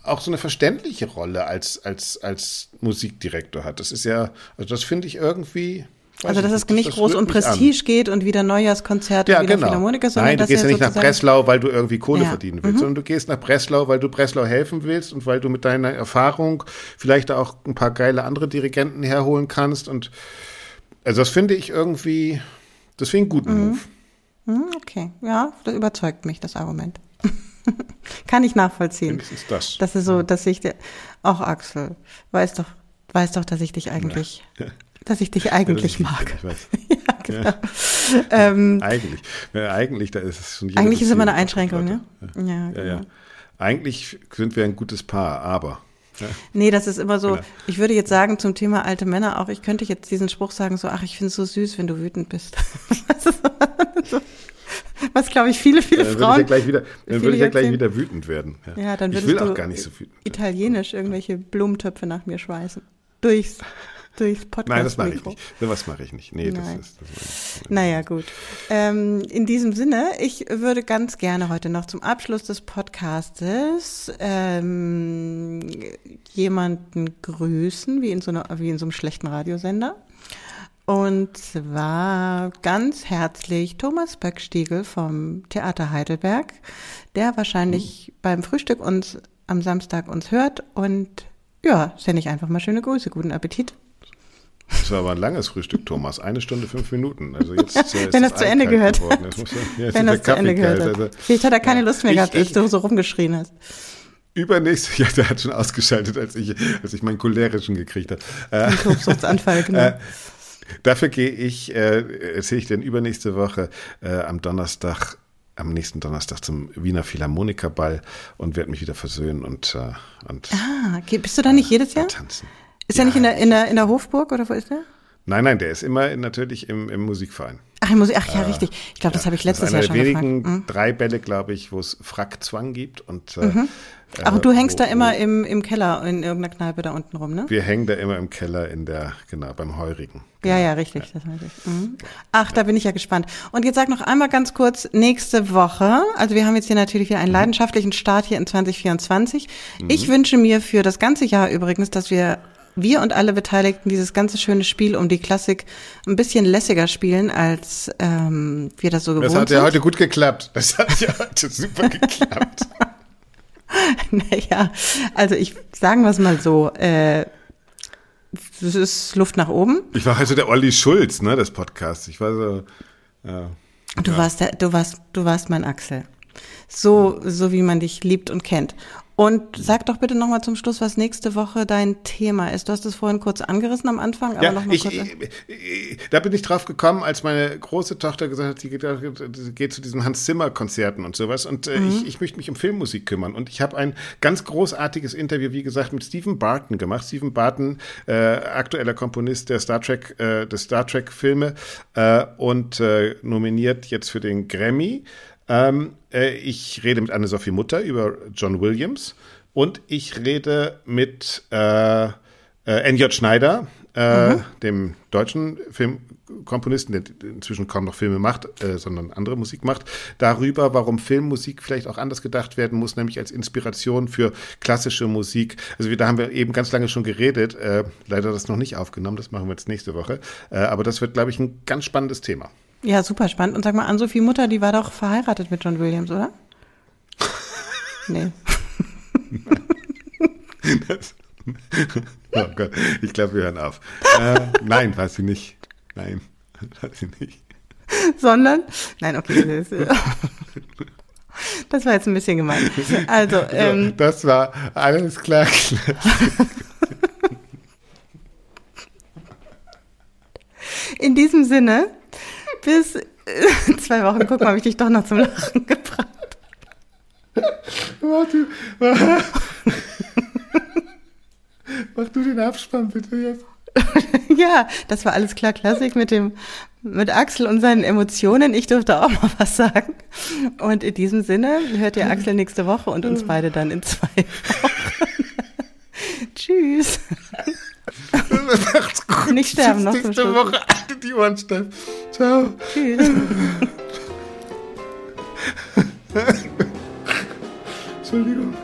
auch so eine verständliche Rolle als, als, als Musikdirektor hat. Das ist ja, also das finde ich irgendwie. Also, dass es nicht das groß um Prestige an. geht und wieder Neujahrskonzerte ja, wieder genau. Philharmoniker, sondern Nein, du gehst ja nicht nach Breslau, weil du irgendwie Kohle ja. verdienen willst, mhm. sondern du gehst nach Breslau, weil du Breslau helfen willst und weil du mit deiner Erfahrung vielleicht auch ein paar geile andere Dirigenten herholen kannst. Und also das finde ich irgendwie, das finde ich einen guten mhm. Move. Mhm, okay, ja, das überzeugt mich, das Argument. (laughs) Kann ich nachvollziehen. Wenigstens das. Das ist so, dass ich auch Axel, weiß doch, weiß doch, dass ich dich eigentlich, ja. dass ich dich eigentlich (laughs) ja, mag. (laughs) ja, genau. Ja. Ähm, eigentlich, eigentlich, da ist es schon. Eigentlich ist immer eine Einschränkung, ne? Ja, genau. ja, Eigentlich sind wir ein gutes Paar, aber. Ja. Nee, das ist immer so, genau. ich würde jetzt sagen zum Thema alte Männer auch, ich könnte jetzt diesen Spruch sagen, so, ach, ich finde es so süß, wenn du wütend bist. (laughs) Was, glaube ich, viele, viele dann Frauen. Würde ich ja gleich wieder, dann würde ich ja gleich wieder wütend werden. Ja, ja dann ich will auch gar nicht so wütend. Italienisch irgendwelche Blumentöpfe nach mir schweißen. Durchs durchs Podcast. Nein, das mache ich nicht. Sowas mache ich nicht. Nee, Nein. das ist. Das naja, gut. Ähm, in diesem Sinne, ich würde ganz gerne heute noch zum Abschluss des Podcastes ähm, jemanden grüßen, wie in, so einer, wie in so einem schlechten Radiosender. Und zwar ganz herzlich Thomas Böckstiegel vom Theater Heidelberg, der wahrscheinlich mhm. beim Frühstück uns am Samstag uns hört. Und ja, sende ich einfach mal schöne Grüße. Guten Appetit. Das war aber ein langes Frühstück, Thomas. Eine Stunde, fünf Minuten. Also jetzt, äh, (laughs) Wenn das zu Ende gehört hat. Ja, (laughs) Wenn das zu Ende gehört hat. Also, Vielleicht hat er keine ja, Lust mehr ich, gehabt, als du so rumgeschrien hast. Übernächste, ja, (laughs) der hat schon ausgeschaltet, als ich, als ich meinen cholerischen gekriegt habe. Ein Tobsuchtsanfall, genau. Äh, Dafür gehe ich, äh, erzähle ich dann übernächste Woche äh, am Donnerstag, am nächsten Donnerstag zum Wiener Philharmonikerball und werde mich wieder versöhnen und, äh, und Ah, okay. bist du da nicht jedes Jahr? Tanzen. Ist ja, er nicht in der, in, der, in der Hofburg oder wo ist der? Nein, nein, der ist immer natürlich im, im Musikverein. Ach, im Musik, ach ja, äh, richtig. Ich glaube, das habe ich letztes Jahr schon gefragt. wenigen mhm. drei Bälle, glaube ich, wo es Frackzwang gibt und äh, mhm. Ach, und du äh, hängst wo, da immer im, im Keller in irgendeiner Kneipe da unten rum, ne? Wir hängen da immer im Keller in der, genau, beim Heurigen. Genau. Ja, ja, richtig. Ja. Das ich. Mhm. Ach, da bin ich ja gespannt. Und jetzt sag noch einmal ganz kurz, nächste Woche, also wir haben jetzt hier natürlich wieder einen mhm. leidenschaftlichen Start hier in 2024. Mhm. Ich wünsche mir für das ganze Jahr übrigens, dass wir wir und alle Beteiligten dieses ganze schöne Spiel um die Klassik ein bisschen lässiger spielen, als ähm, wir das so gewohnt sind. Das hat ja heute gut geklappt. Das hat ja heute super geklappt. (laughs) naja, also ich sagen wir es mal so, äh, es ist Luft nach oben. Ich war also der Olli Schulz, ne, des Podcasts. Ich war so. Ja, du ja. warst der, du warst, du warst mein Axel. So, so wie man dich liebt und kennt. Und sag doch bitte nochmal zum Schluss, was nächste Woche dein Thema ist. Du hast es vorhin kurz angerissen am Anfang, aber ja, noch mal ich, kurz. Ich, da bin ich drauf gekommen, als meine große Tochter gesagt hat, sie geht, geht zu diesen Hans Zimmer Konzerten und sowas. Und äh, mhm. ich, ich möchte mich um Filmmusik kümmern. Und ich habe ein ganz großartiges Interview, wie gesagt, mit Stephen Barton gemacht. Stephen Barton, äh, aktueller Komponist der Star Trek, äh, des Star Trek Filme äh, und äh, nominiert jetzt für den Grammy. Ähm, äh, ich rede mit Anne-Sophie Mutter über John Williams und ich rede mit äh, äh, N.J. Schneider, äh, mhm. dem deutschen Filmkomponisten, der inzwischen kaum noch Filme macht, äh, sondern andere Musik macht, darüber, warum Filmmusik vielleicht auch anders gedacht werden muss, nämlich als Inspiration für klassische Musik. Also wir, da haben wir eben ganz lange schon geredet, leider das noch nicht aufgenommen, das machen wir jetzt nächste Woche. Aber das wird, glaube ich, ein ganz spannendes Thema. Ja, super spannend. Und sag mal, Ann-Sophie Mutter, die war doch verheiratet mit John Williams, oder? (laughs) nee. Das, (laughs) oh Gott, ich glaube, wir hören auf. Äh, nein, weiß sie nicht. Nein, (laughs) weiß sie nicht. Sondern? Nein, okay. Das, äh, das war jetzt ein bisschen gemein. Also, ähm, so, das war alles klar. In diesem Sinne bis äh, (laughs) zwei Wochen. Guck mal, habe ich dich doch noch zum Lachen gebracht. Warte. Mach du den Abspann bitte jetzt. (laughs) ja, das war alles klar Klassik mit dem mit Axel und seinen Emotionen. Ich durfte auch mal was sagen. Und in diesem Sinne hört ihr Axel nächste Woche und uns beide dann in zwei Wochen. (laughs) Tschüss. Nicht sterben noch zum Woche. Die Ohren steif. Ciao. Tschüss. (laughs) Entschuldigung.